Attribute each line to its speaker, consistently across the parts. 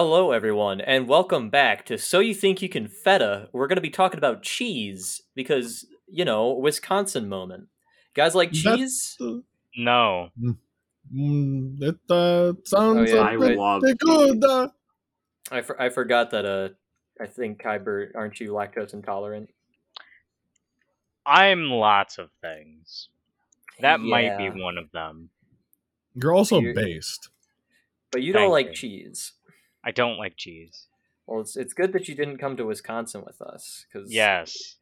Speaker 1: Hello, everyone, and welcome back to So You Think You Can Feta. We're going to be talking about cheese because, you know, Wisconsin moment. Guys like
Speaker 2: That-
Speaker 1: cheese?
Speaker 3: No.
Speaker 2: Mm, it uh, sounds
Speaker 1: yeah,
Speaker 2: a
Speaker 4: I
Speaker 2: pretty
Speaker 4: love
Speaker 2: good. Uh,
Speaker 1: I, for, I forgot that, uh, I think, Kyber, aren't you lactose intolerant?
Speaker 3: I'm lots of things. That might be one of them.
Speaker 2: you're also
Speaker 1: You're-
Speaker 2: based.
Speaker 1: But you don't
Speaker 3: Thank
Speaker 1: like
Speaker 3: you.
Speaker 1: cheese.
Speaker 3: I don't like cheese.
Speaker 1: Well, it's, it's good that you didn't come to Wisconsin with us. Cause,
Speaker 3: Yes.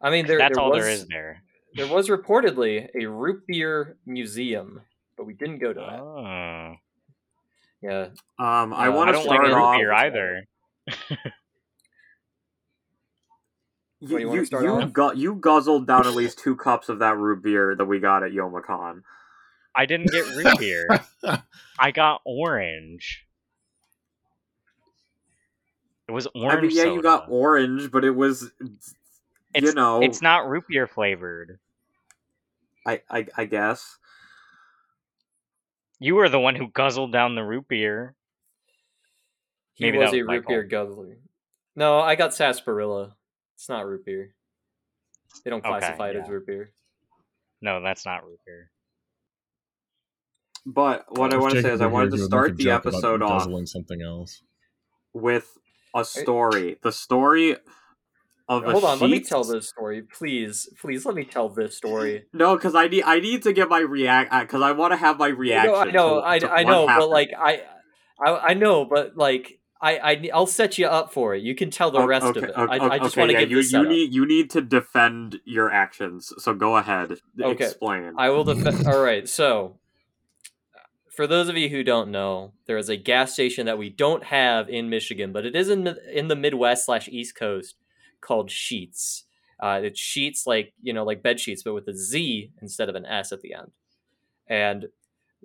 Speaker 1: I mean, there,
Speaker 3: That's
Speaker 1: there
Speaker 3: all
Speaker 1: was,
Speaker 3: there is there.
Speaker 1: There was reportedly a root beer museum, but we didn't go to that.
Speaker 3: Oh.
Speaker 1: Yeah,
Speaker 4: Um, I
Speaker 1: Uh,
Speaker 4: want to
Speaker 3: don't like
Speaker 4: start
Speaker 3: root
Speaker 4: off.
Speaker 3: beer either.
Speaker 4: You,
Speaker 1: you wanna
Speaker 4: you,
Speaker 1: start
Speaker 4: you,
Speaker 1: off?
Speaker 4: gu- you guzzled down at least two cups of that root beer that we got at Youmacon.
Speaker 3: I didn't get root beer. I got orange. It was orange
Speaker 4: I mean, yeah,
Speaker 3: soda.
Speaker 4: you got orange, but it was, you know,
Speaker 3: It's not root beer flavored.
Speaker 4: I, I, I guess.
Speaker 3: You were the one who guzzled down the root beer.
Speaker 1: he
Speaker 3: Maybe
Speaker 1: was
Speaker 3: that
Speaker 1: a
Speaker 3: was my
Speaker 1: root beer guzzler. No, I got sarsaparilla. It's not root beer. They don't
Speaker 3: Okay,
Speaker 1: classify it as
Speaker 3: yeah.
Speaker 1: root beer.
Speaker 3: No, that's not root beer.
Speaker 4: But what I
Speaker 2: If
Speaker 4: want to say is, I wanted to start the episode off
Speaker 2: guzzling something else.
Speaker 4: with a story. The story of
Speaker 1: Hold on, let me tell this story, please. Please let me tell this story.
Speaker 4: No, because I need I need to get my react because uh, I want to have my reaction.
Speaker 1: No, I know,
Speaker 4: to-
Speaker 1: I,
Speaker 4: to
Speaker 1: I know, but like I, I, I know, but like I, I, I'll set you up for it. You can tell the rest
Speaker 4: okay,
Speaker 1: of it.
Speaker 4: o-
Speaker 1: I, I just
Speaker 4: okay,
Speaker 1: want to
Speaker 4: yeah,
Speaker 1: get
Speaker 4: you, you need you need to defend your actions. So go ahead,
Speaker 1: Okay.
Speaker 4: explain.
Speaker 1: I will defend. All right, so for those of you who don't know, there is a gas station that we don't have in Michigan, but it is in the, in the Midwest slash East Coast called Sheetz. Uh, it's Sheetz like you know like bed sheets, but with a Z instead of an S at the end. And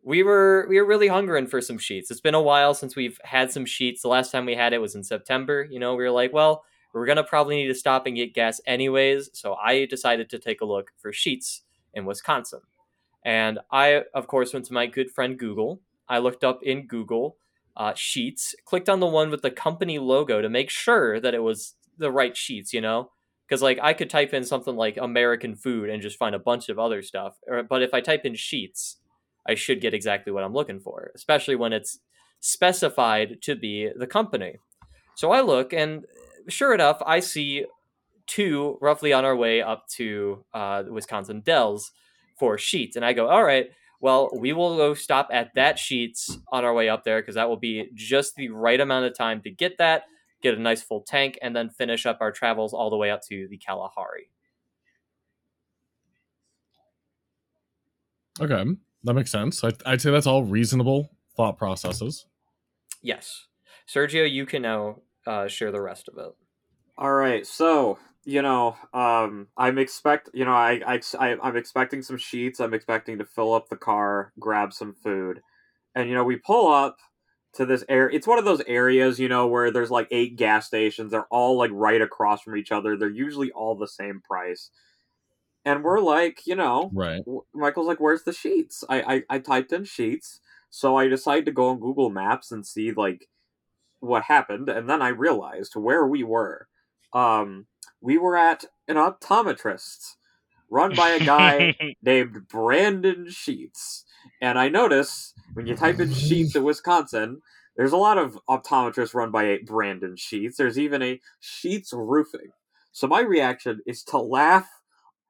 Speaker 1: we were we were really hungering for some sheets. It's been a while since we've had some sheets. The last time we had it was in September. You know, we were like, well, we're gonna probably need to stop and get gas anyways. So I decided to take a look for sheets in Wisconsin. And I, of course, went to my good friend Google. I looked up in Google uh, Sheets, clicked on the one with the company logo to make sure that it was the right Sheets, you know? Because, like, I could type in something like American food and just find a bunch of other stuff. But if I type in Sheets, I should get exactly what I'm looking for, especially when it's specified to be the company. So I look, and sure enough, I see two roughly on our way up to uh, Wisconsin Dells for Sheets. And I go, all right, well, we will go stop at that Sheets on our way up there because that will be just the right amount of time to get that, get a nice full tank, and then finish up our travels all the way up to the Kalahari.
Speaker 2: Okay, that makes sense. I, I'd say that's all reasonable thought processes.
Speaker 1: Yes. Sergio, you can now uh, share the rest of it.
Speaker 4: All right, so you know, um, I'm expect you know, I, I I I'm expecting some sheets. I'm expecting to fill up the car, grab some food, and you know, we pull up to this area. It's one of those areas, you know, where there's like eight gas stations. They're all like right across from each other. They're usually all the same price, and we're like, you know,
Speaker 2: Right.
Speaker 4: w- Michael's like, "Where's the sheets?" I, I I typed in sheets, so I decided to go on Google Maps and see like what happened, and then I realized where we were. Um, we were at an optometrist run by a guy named Brandon Sheets, and I notice when you type in Sheets in Wisconsin. There's a lot of optometrists run by a Brandon Sheets. There's even a Sheets Roofing. So my reaction is to laugh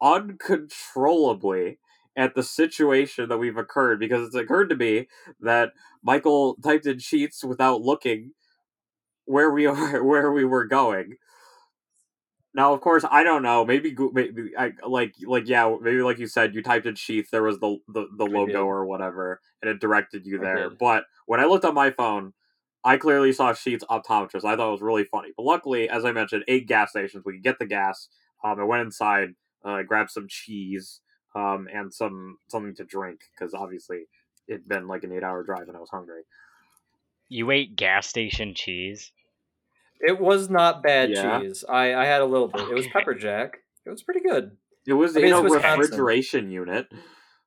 Speaker 4: uncontrollably at the situation that we've occurred because it's occurred to me that Michael typed in sheets without looking where we are where we were going. Now, of course, I don't know. Maybe, maybe I like like yeah, maybe like you said, you typed in sheath, There was the the, the logo or whatever, and it directed you there. But when I looked on my phone, I clearly saw Sheets optometrist. I thought it was really funny. But luckily, as I mentioned, eight gas stations. We could get the gas. Um, I went inside, uh, grabbed some cheese, um, and some something to drink because obviously it'd been like an eight-hour drive and I was hungry.
Speaker 3: you ate gas station cheese?
Speaker 1: It was not bad
Speaker 4: Yeah.
Speaker 1: cheese. I, I had a little bit. It was pepper jack. It was pretty good.
Speaker 4: It was
Speaker 1: I mean,
Speaker 4: in a
Speaker 1: Wisconsin.
Speaker 4: refrigeration unit,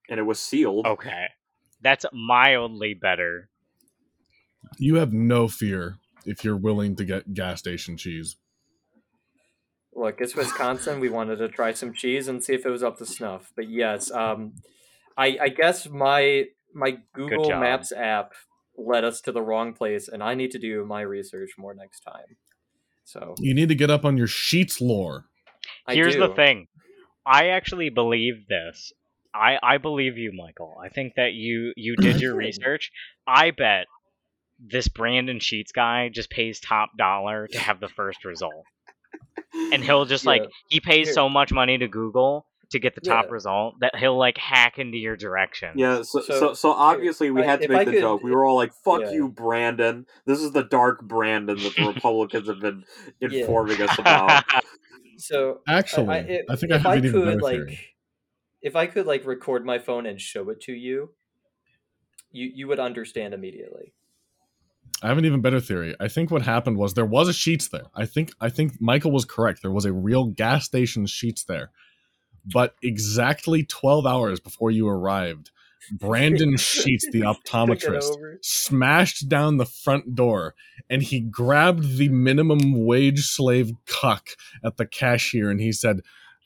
Speaker 4: and it was sealed.
Speaker 3: Okay. That's mildly better.
Speaker 2: You have no fear if you're willing to get gas station cheese.
Speaker 1: Look, it's Wisconsin. We wanted to try some cheese and see if it was up to snuff. But yes, um, I, I guess my my Google. Maps app led us to the wrong place, and I need to do my research more next time. So
Speaker 2: You need to get up on your sheets lore.
Speaker 1: I
Speaker 3: Here's the thing. I actually believe this. I, I believe you, Michael. I think that you you did your research. I bet this Brandon Sheets guy just pays top dollar to have the first result. And he'll just like he pays
Speaker 1: Here.
Speaker 3: so much money to Google to get the top
Speaker 1: Yeah.
Speaker 3: result that he'll like hack into your direction.
Speaker 4: Yeah, so, so
Speaker 1: So,
Speaker 4: so obviously we
Speaker 1: I-
Speaker 4: had to make
Speaker 1: I
Speaker 4: the
Speaker 1: could-
Speaker 4: joke. We were all like, "Fuck
Speaker 1: yeah.
Speaker 4: you, Brandon. This is the dark Brandon that the Republicans have been
Speaker 1: Yeah.
Speaker 4: informing us about."
Speaker 1: So
Speaker 2: Actually, I,
Speaker 1: if,
Speaker 2: think I
Speaker 1: if
Speaker 2: have
Speaker 1: I
Speaker 2: an even
Speaker 1: could
Speaker 2: better
Speaker 1: like,
Speaker 2: theory.
Speaker 1: if I could like record my phone and show it to you, you you would understand immediately.
Speaker 2: I have an even better theory. I think what happened was there was a sheets there. I think I think Michael was correct. There was a real gas station sheets there. But exactly 12 hours before you arrived, Brandon Sheets, the optometrist, smashed down the front door and he grabbed the minimum wage slave cuck at the cashier and he said,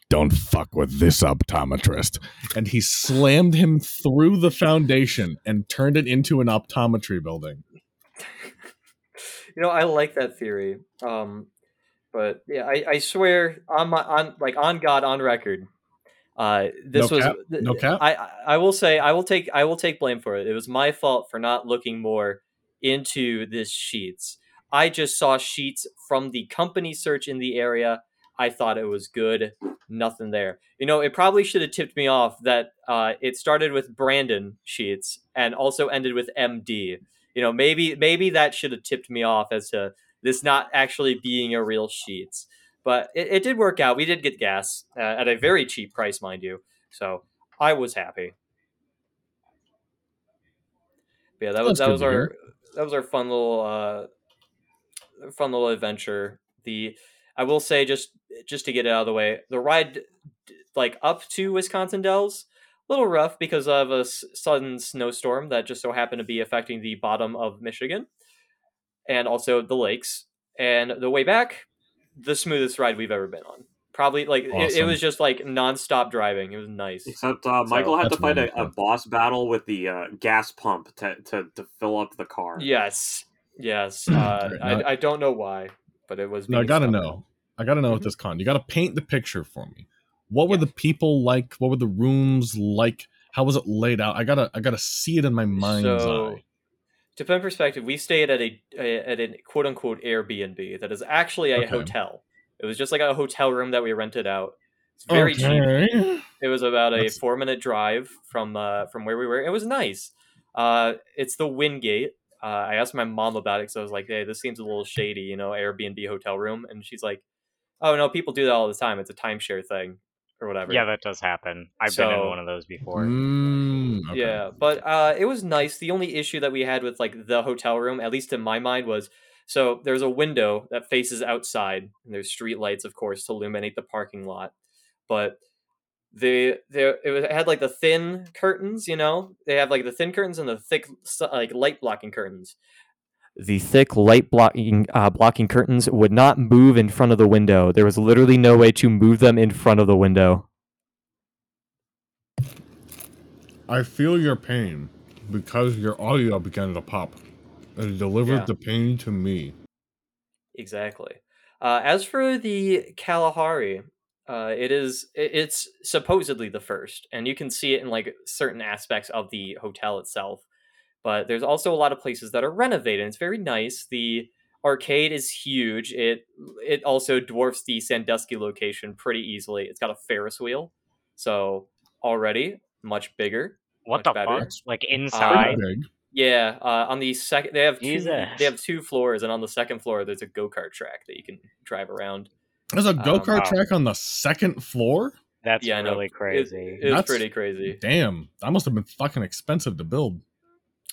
Speaker 2: Don't fuck with this optometrist. And he slammed him through the foundation and turned it into an optometry building.
Speaker 1: you know, I like that theory. Um, but yeah, I, I swear on my on like on God on record. Uh, this
Speaker 2: No
Speaker 1: was
Speaker 2: cap? No cap?
Speaker 1: I I- I will say I will take I will take blame for it. It was my fault for not looking more into this sheets. I just saw sheets from the company search in the area. I thought it was good. Nothing there. You know, it probably should have tipped me off that uh, it started with Brandon Sheets and also ended with MD. You know, maybe maybe that should have tipped me off as to this not actually being a real Sheets. But it, it did work out. We did get gas uh, at a very cheap price, mind you. So I was happy. But yeah, that was
Speaker 2: That's
Speaker 1: that was our
Speaker 2: hear.
Speaker 1: that was our fun little uh, fun little adventure. The I will say just just to get it out of the way, the ride like up to Wisconsin Dells a little rough because of a s- sudden snowstorm that just so happened to be affecting the bottom of Michigan and also the lakes. And the way back, the smoothest ride we've ever been on. Probably like it, it was just like nonstop driving. It was nice.
Speaker 4: Except uh, Michael had to fight a, a boss battle with the uh, gas pump to, to to fill up the car.
Speaker 1: Yes, yes. Uh,
Speaker 2: Alright, now-
Speaker 1: I, I don't know why, but it was.
Speaker 2: No, I gotta
Speaker 1: stubborn.
Speaker 2: know. I gotta know
Speaker 1: Mhm.
Speaker 2: with this con. You gotta paint the picture for me. What were
Speaker 1: Yeah.
Speaker 2: the people like? What were the rooms like? How was it laid out? I gotta I gotta see it in my mind's
Speaker 1: So,
Speaker 2: eye.
Speaker 1: To put in perspective, we stayed at a, a at a quote unquote Airbnb that is actually a
Speaker 2: Okay.
Speaker 1: hotel. It was just like a hotel room that we rented out. It's very cheap. It was about a
Speaker 2: That's-
Speaker 1: four minute drive from uh, from where we were. It was nice. Uh, it's the Wingate. Uh, I asked my mom about it because I was like, "Hey, this seems a little shady, you know, Airbnb hotel room." And she's like, "Oh no, people do that all the time. It's a timeshare thing, or whatever."
Speaker 3: Yeah, that does happen. I've been in one of those before.
Speaker 2: Mm, okay.
Speaker 1: Yeah, but uh, it was nice. The only issue that we had with like the hotel room, at least in my mind, was so there's a window that faces outside, and there's street lights, of course, to illuminate the parking lot. But the there it was- it had like the thin curtains, you know. They have like the thin curtains and the thick like light blocking curtains. The thick light blocking uh, blocking curtains would not move in front of the window. There was literally no way to move them in front of the window.
Speaker 2: I feel your pain because your audio began to pop. It delivered
Speaker 1: Yeah.
Speaker 2: the pain to me.
Speaker 1: Exactly. Uh, as for the Kalahari, uh, it is it's supposedly the first, and you can see it in like certain aspects of the hotel itself. But there's also a lot of places that are renovated. It's very nice. The arcade is huge. It it also dwarfs the Sandusky location pretty easily. It's got a Ferris wheel, so already much bigger.
Speaker 3: What
Speaker 1: much
Speaker 3: the
Speaker 1: better.
Speaker 3: fuck? Like inside?
Speaker 2: big.
Speaker 1: Yeah, uh, on the second they have two, they have two floors, and on the second floor there's a go kart track that you can drive around.
Speaker 2: There's a go kart
Speaker 3: wow.
Speaker 2: track on the second floor.
Speaker 3: That's
Speaker 1: Yeah, I know.
Speaker 3: really
Speaker 1: It-
Speaker 3: crazy.
Speaker 1: It,
Speaker 2: That's-
Speaker 1: pretty crazy.
Speaker 2: Damn, that must have been fucking expensive to build.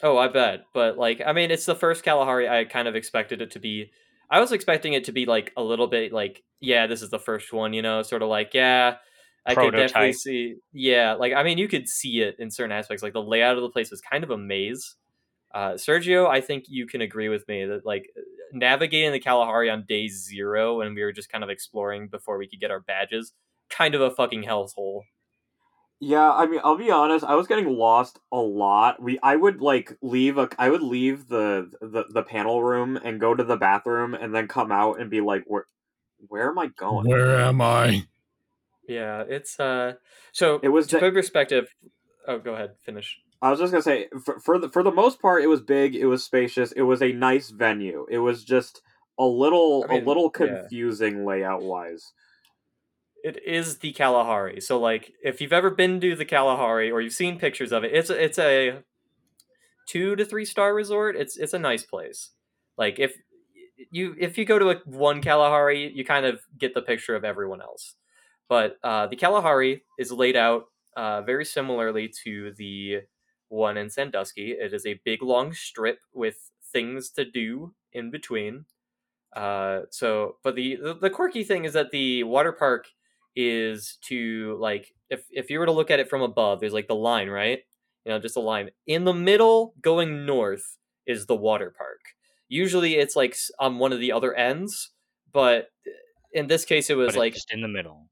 Speaker 1: Oh, I bet. But like, I mean, it's the first Kalahari. I kind of expected it to be. I was expecting it to be like a little bit like, yeah, this is the first one. You know, sort of like, yeah, I could definitely
Speaker 3: Prototype.
Speaker 1: see. Yeah, like I mean, you could see it in certain aspects. Like the layout of the place was kind of a maze. Uh, Sergio, I think you can agree with me that like navigating the Kalahari on day zero when we were just kind of exploring before we could get our badges, kind of a fucking hellhole.
Speaker 4: Yeah, I mean, I'll be honest. I was getting lost a lot. We, I would like leave a, I would leave the the, the panel room and go to the bathroom and then come out and be like, where, where am I going?
Speaker 2: Where am I?
Speaker 1: Yeah, it's uh. So
Speaker 4: It was
Speaker 1: to
Speaker 4: the-
Speaker 1: put perspective. Oh, go ahead. Finish.
Speaker 4: I was just gonna say, for, for the for the most part, it was big. It was spacious. It was a nice venue. It was just a little
Speaker 1: I mean,
Speaker 4: a little
Speaker 1: yeah.
Speaker 4: confusing layout wise.
Speaker 1: It is the Kalahari. So like, if you've ever been to the Kalahari or you've seen pictures of it, it's a, it's a two to three star resort. It's it's a nice place. Like if you if you go to a one Kalahari, you kind of get the picture of everyone else. But uh, the Kalahari is laid out uh, very similarly to the one in Sandusky. It is a big long strip with things to do in between. Uh, so, but the, the the quirky thing is that the water park is to like if if you were to look at it from above, there's like the line, right? You know, just a line. In the middle, going north, is the water park. Usually, it's like on one of the other ends, but uh, in this case, it was like
Speaker 3: just in the middle.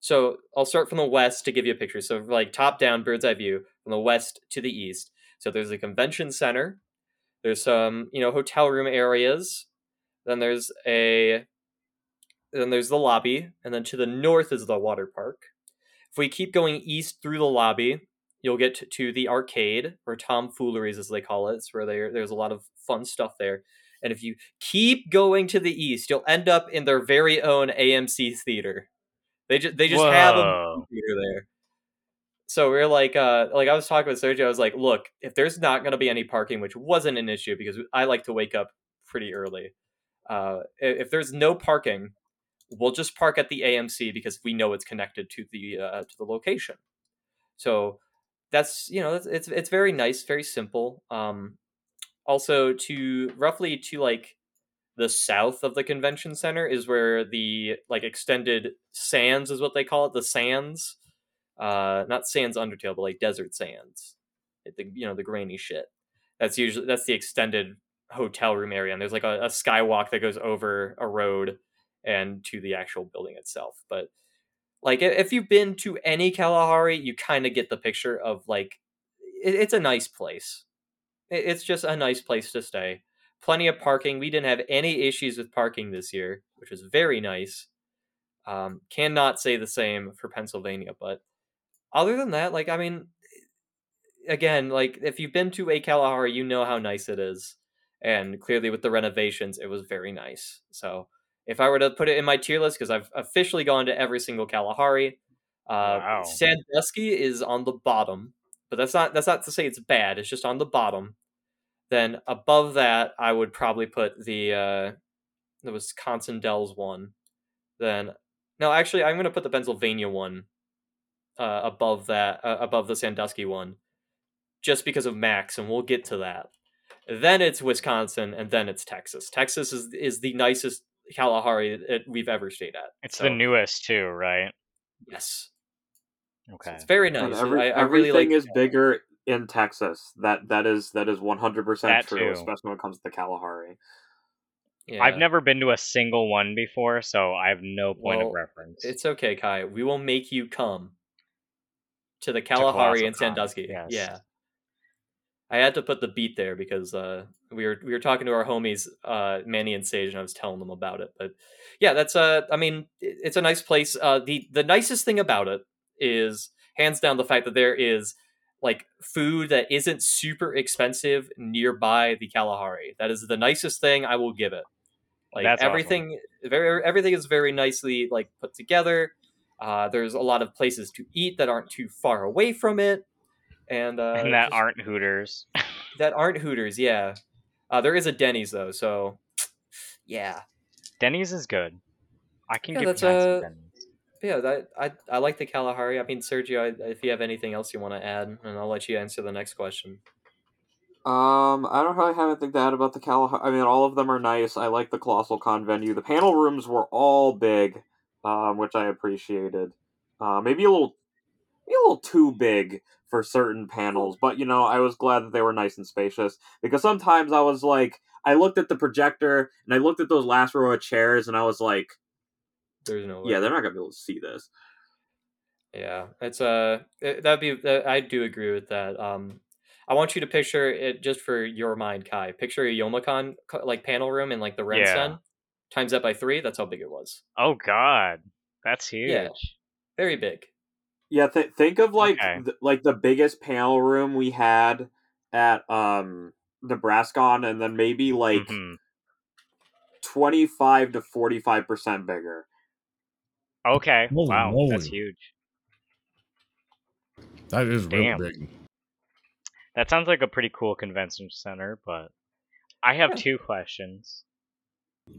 Speaker 1: so I'll start from the west to give you a picture. So like top down, bird's eye view from the west to the east. So there's a convention center. There's some you know hotel room areas. Then there's a then there's the lobby, and then to the north is the water park. If we keep going east through the lobby, you'll get to, the arcade or tomfooleries as they call it. It's where there there's a lot of fun stuff there. And if you keep going to the east, you'll end up in their very own AMC theater. They just they just have a theater there. So we're like, uh, like I was talking with Sergio. I was like, look, if there's not going to be any parking, which wasn't an issue because I like to wake up pretty early. Uh, if there's no parking, we'll just park at the AMC because we know it's connected to the uh, to the location. So that's you know it's it's, it's very nice, very simple. Um, also to roughly to like the south of the convention center is where the like extended sands is what they call it the sands uh not Sans Undertale but like desert sands the, you know the grainy shit that's usually that's the extended hotel room area and there's like a, a skywalk that goes over a road and to the actual building itself but like if you've been to any kalahari you kind of get the picture of like it, it's a nice place It- it's just a nice place to stay plenty of parking. We didn't have any issues with parking this year, which was very nice. Um, cannot say the same for Pennsylvania, but other than that, like I mean, again, like if you've been to a Kalahari, you know how nice it is, and clearly with the renovations, it was very nice. So if I were to put it in my tier list, because I've officially gone to every single Kalahari, uh,
Speaker 3: Wow.
Speaker 1: Sandusky is on the bottom, but that's not that's not to say it's bad. It's just on the bottom. Then above that, I would probably put the uh, the Wisconsin Dells one. Then no, actually, I'm going to put the Pennsylvania one uh, above that, uh, above the Sandusky one, just because of Max, and we'll get to that. Then it's Wisconsin, and then it's Texas. Texas is is the nicest Kalahari that we've ever stayed at.
Speaker 3: It's
Speaker 1: So,
Speaker 3: the newest too, right?
Speaker 1: Yes, So
Speaker 3: Okay.
Speaker 1: it's very nice.
Speaker 4: every,
Speaker 1: I, I really
Speaker 4: everything
Speaker 1: like.
Speaker 4: is bigger in Texas. That that is that is one hundred percent true,
Speaker 3: too.
Speaker 4: especially when it comes to the Kalahari.
Speaker 1: yeah.
Speaker 3: I've never been to a single one before, so I have no point of reference.
Speaker 1: It's okay, Kai. We will make you come to the Kalahari
Speaker 3: Colossal
Speaker 1: and Sandusky.
Speaker 3: yes.
Speaker 1: Yeah. I had to put the beat there because uh, we were we were talking to our homies uh, Manny and Sage, and I was telling them about it. But yeah, that's uh, I mean, it's a nice place. Uh, the the nicest thing about it is hands down the fact that there is like food that isn't super expensive nearby the Kalahari. That is the nicest thing I will give it. Like
Speaker 3: That's awesome.
Speaker 1: everything, very everything is very nicely like put together. Uh, there's a lot of places to eat that aren't too far away from it, and uh,
Speaker 3: and that
Speaker 1: just-
Speaker 3: aren't Hooters.
Speaker 1: that aren't Hooters. Yeah, uh, there is a Denny's though, so yeah,
Speaker 3: Denny's is good. I can
Speaker 1: Yeah,
Speaker 3: get
Speaker 1: that's, uh,
Speaker 3: Denny's.
Speaker 1: yeah. That I I like the Kalahari. I mean, Sergio, I, if you have anything else you want to add, and I'll let you answer the next question.
Speaker 4: Um, I don't really have anything to add about the Kalahari. I mean, all of them are nice. I like the Colossal Con venue. The panel rooms were all big, um, which I appreciated. Uh, maybe a little, maybe a little too big for certain panels, but you know, I was glad that they were nice and spacious because sometimes I was like, I looked at the projector and I looked at those last row of chairs and I was like,
Speaker 1: There's no way.
Speaker 4: yeah, they're not gonna be able to see this.
Speaker 1: Yeah, it's uh, it, that'd be. That, I do agree with that. Um, I want you to picture it just for your mind, Kai. Picture a Youmacon co- like panel room in like the Ren
Speaker 3: Yeah.
Speaker 1: Cen. Times that by three. That's how big it was.
Speaker 3: Oh God, that's huge.
Speaker 1: Yeah. Very big.
Speaker 4: Yeah, th- think of like
Speaker 3: Okay.
Speaker 4: th- like the biggest panel room we had at um Nebrascon, and then maybe like
Speaker 3: Mhm.
Speaker 4: twenty five to forty five percent bigger.
Speaker 3: Okay.
Speaker 2: Holy
Speaker 3: wow, that's huge.
Speaker 2: That is really
Speaker 3: Damn.
Speaker 2: big.
Speaker 3: That sounds like a pretty cool convention center, but I have two questions.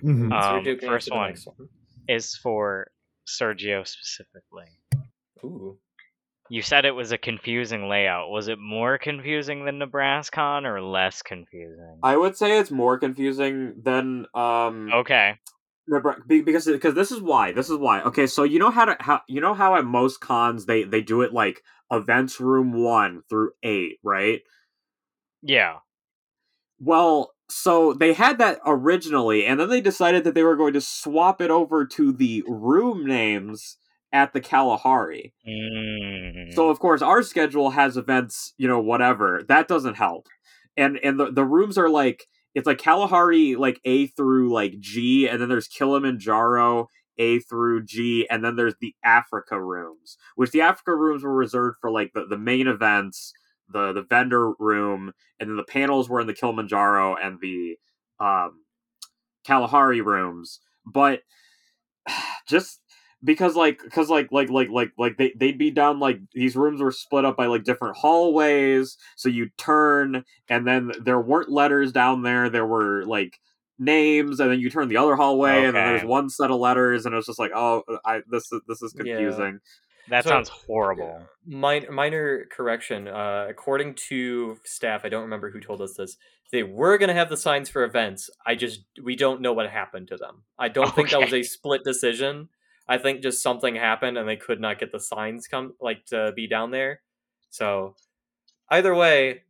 Speaker 2: Mhm.
Speaker 3: Um,
Speaker 1: you're
Speaker 3: first one.
Speaker 1: one.
Speaker 3: Is for Sergio specifically.
Speaker 1: Ooh.
Speaker 3: You said it was a confusing layout. Was it more confusing than Nebrascon or less confusing?
Speaker 4: I would say it's more confusing than um
Speaker 3: okay.
Speaker 4: Nebra- be- because because this is why this is why okay so you know how to how you know how at most cons they they do it like events room one through eight right
Speaker 3: Yeah.
Speaker 4: well so they had that originally and then they decided that they were going to swap it over to the room names at the Kalahari.
Speaker 3: Mm.
Speaker 4: so of course our schedule has events you know whatever. That doesn't help. And and the, the rooms are like it's like kalahari like a through like g and then there's kilimanjaro a through g and then there's the africa rooms which the africa rooms were reserved for like the, the main events the the vendor room and then the panels were in the kilimanjaro and the um kalahari rooms. But just because like because like like like like like they, they'd be down like these rooms were split up by like different hallways so you turn and then there weren't letters down there there were like names and then you turn the other hallway and then there's one set of letters and it was just like oh i this is this is
Speaker 1: Yeah.
Speaker 4: confusing
Speaker 3: that
Speaker 1: So-
Speaker 3: sounds horrible.
Speaker 1: Min- minor correction. Uh, according to staff, I don't remember who told us this. They were gonna have the signs for events. I just we don't know what happened to them. I don't think that was a split decision. I think just something happened and they could not get the signs come like to be down there. So either way,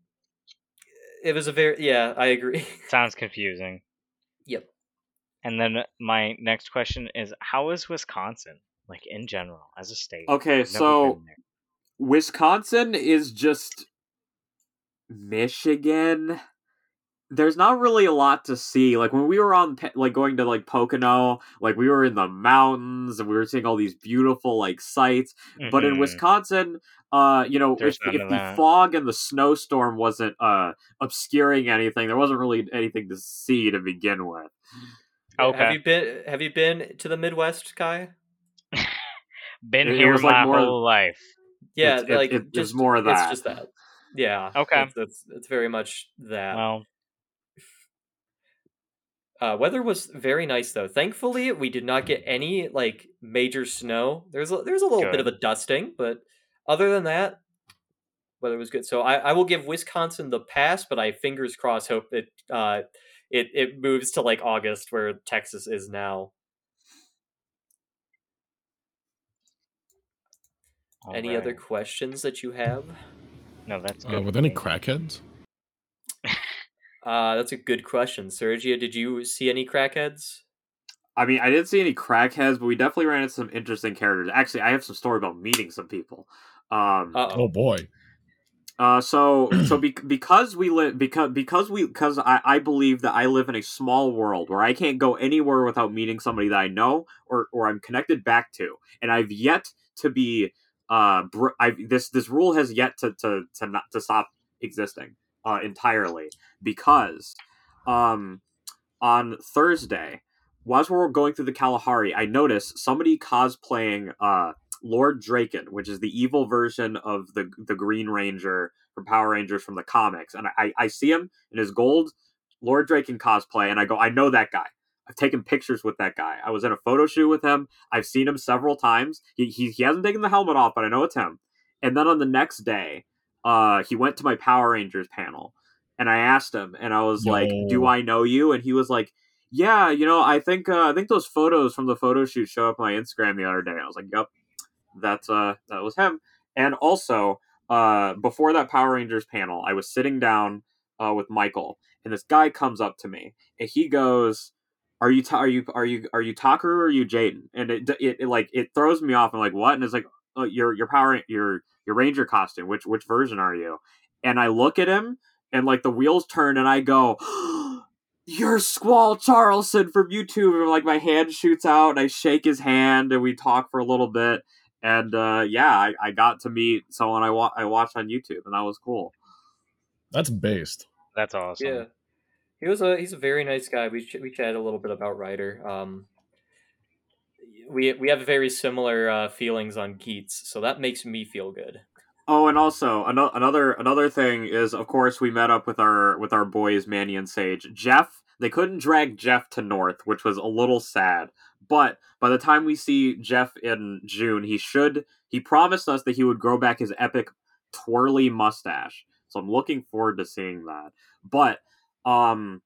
Speaker 1: it was a very yeah. I agree.
Speaker 3: Sounds confusing.
Speaker 1: yep.
Speaker 3: And then my next question is how is Wisconsin? Like in general, as a state?
Speaker 4: okay so wisconsin is just michigan there's not really a lot to see. Like when we were on, like going to like Pocono, like we were in the mountains and we were seeing all these beautiful like sights. But in
Speaker 3: Mhm.
Speaker 4: Wisconsin, uh, you know,
Speaker 3: There's
Speaker 4: if, if the fog and the snowstorm wasn't uh obscuring anything, there wasn't really anything to see to begin with.
Speaker 3: Okay.
Speaker 1: Have you been Have you been to the Midwest, Kai?
Speaker 3: Been
Speaker 4: It- it
Speaker 3: here
Speaker 4: was, like,
Speaker 3: my
Speaker 4: more-
Speaker 3: whole life.
Speaker 1: Yeah,
Speaker 4: It's-
Speaker 1: like
Speaker 4: it- it's
Speaker 1: just
Speaker 4: more of that.
Speaker 1: It's just that. Yeah.
Speaker 3: Okay.
Speaker 1: It's, it's, it's very much that.
Speaker 3: Well,
Speaker 1: Uh, weather was very nice though. Thankfully, we did not get any like major snow. There's a, there's a little bit of a dusting, but other than that, weather was good. So I, I will give Wisconsin the pass, but I fingers crossed hope it uh it it moves to like August where Texas is now. Any other questions that you have?
Speaker 3: No, that's good.
Speaker 2: Uh, with any crackheads?
Speaker 1: Uh, that's a good question, Sergio. Did you see any crackheads?
Speaker 4: I mean, I didn't see any crackheads, but we definitely ran into some interesting characters. Actually, I have some story about meeting some people. Um,
Speaker 2: Oh boy.
Speaker 4: Uh, so so be- because we live because because we because I, I believe that I live in a small world where I can't go anywhere without meeting somebody that I know or or I'm connected back to, and I've yet to be uh br- I this this rule has yet to to to not to stop existing uh entirely because um on Thursday whilst we were going through the Kalahari I noticed somebody cosplaying uh Lord Drakkon, which is the evil version of the the Green Ranger from Power Rangers from the comics, and I, I see him in his gold Lord Drakkon cosplay, and I go, I know that guy. I've taken pictures with that guy. I was in a photo shoot with him. I've seen him several times. He he, he hasn't taken the helmet off, but I know it's him. And then on the next day, uh, he went to my Power Rangers panel, and I asked him, and I was like, "Do I know you?" And he was like, "Yeah, you know, I think uh, I think those photos from the photo shoot show up on my Instagram the other day." I was like, "Yep, that's uh that was him And also, uh, before that Power Rangers panel, I was sitting down uh, with Michael, and this guy comes up to me, and he goes, "Are you ta- are you are you are you Takeru or are you Jayden?" And it, it it like it throws me off. I'm like, "What?" And it's like, oh, "Your your Power your your Ranger costume. Which which version are you?" And I look at him, and like the wheels turn, and I go. You're Squall Charleston from YouTube, and like my hand shoots out, and I shake his hand, and we talk for a little bit, and uh, yeah, I, I got to meet someone I wa- I watched on YouTube, and that was cool.
Speaker 2: That's based.
Speaker 3: That's awesome.
Speaker 1: Yeah, he was a he's a very nice guy. We ch- we chatted a little bit about Rider. Um, we we have very similar uh, feelings on Geats, so that makes me feel good.
Speaker 4: Oh, and also ano- another another thing is, of course, we met up with our with our boys Manny and Sage. Jeff, they couldn't drag Jeff to North, which was a little sad. But by the time we see Jeff in June, he should he promised us that he would grow back his epic twirly mustache. So I'm looking forward to seeing that. But um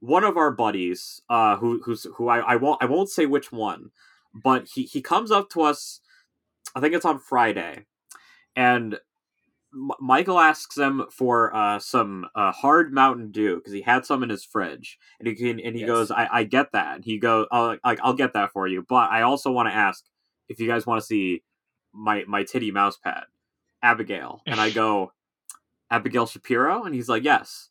Speaker 4: one of our buddies, uh who who's who I, I won't I won't say which one, but he, he comes up to us I think it's on Friday, and M- Michael asks him for uh, some uh, hard Mountain Dew because he had some in his fridge, and he can, and he
Speaker 1: Yes.
Speaker 4: goes, "I, I get that." And he goes, "I'll like I'll get that for you, but I also want to ask if you guys want to see my my titty mouse pad, Abigail." And I go, "Abigail Shapiro," and he's like, "Yes,"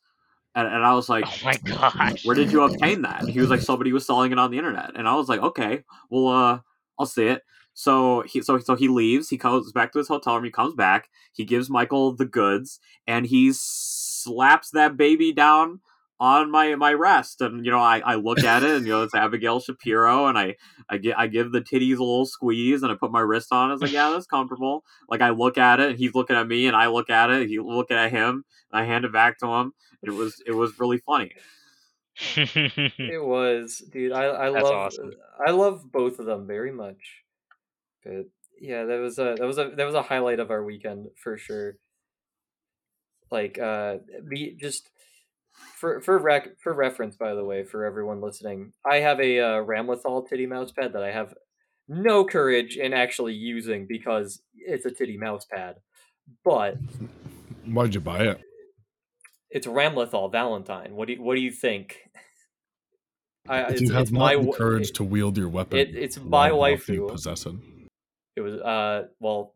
Speaker 4: and, and I was like,
Speaker 3: Oh my gosh.
Speaker 4: where did you obtain that? And he was like, somebody was selling it on the internet. And I was like, okay, well, uh, I'll see it. So he so so he leaves. He comes back to his hotel room. He comes back. He gives Michael the goods, and he slaps that baby down on my my rest. And you know, I, I look at it, and you know, it's Abigail Shapiro, and I I get I give the titties a little squeeze, and I put my wrist on. it. I was like, yeah, that's comfortable. Like I look at it, and he's looking at me, and I look at it. He looking at him. And I hand it back to him. It was it was really funny.
Speaker 1: It was, dude. I I
Speaker 3: That's
Speaker 1: love
Speaker 3: awesome.
Speaker 1: I love both of them very much. But yeah, that was a that was a that was a highlight of our weekend for sure. Like uh, the just for for rec for reference, by the way, for everyone listening, I have a uh, Ramlethal titty mouse pad that I have no courage in actually using because it's a titty mouse pad, but
Speaker 2: Why'd you buy it?
Speaker 1: it's Ramlethal Valentine. What do you, what do you think? I, it's,
Speaker 2: you have
Speaker 1: it's
Speaker 2: not
Speaker 1: my
Speaker 2: the courage
Speaker 1: it-
Speaker 2: to wield your weapon,
Speaker 1: it- it's my
Speaker 2: wife you
Speaker 1: waifu.
Speaker 2: possess it.
Speaker 1: It was uh well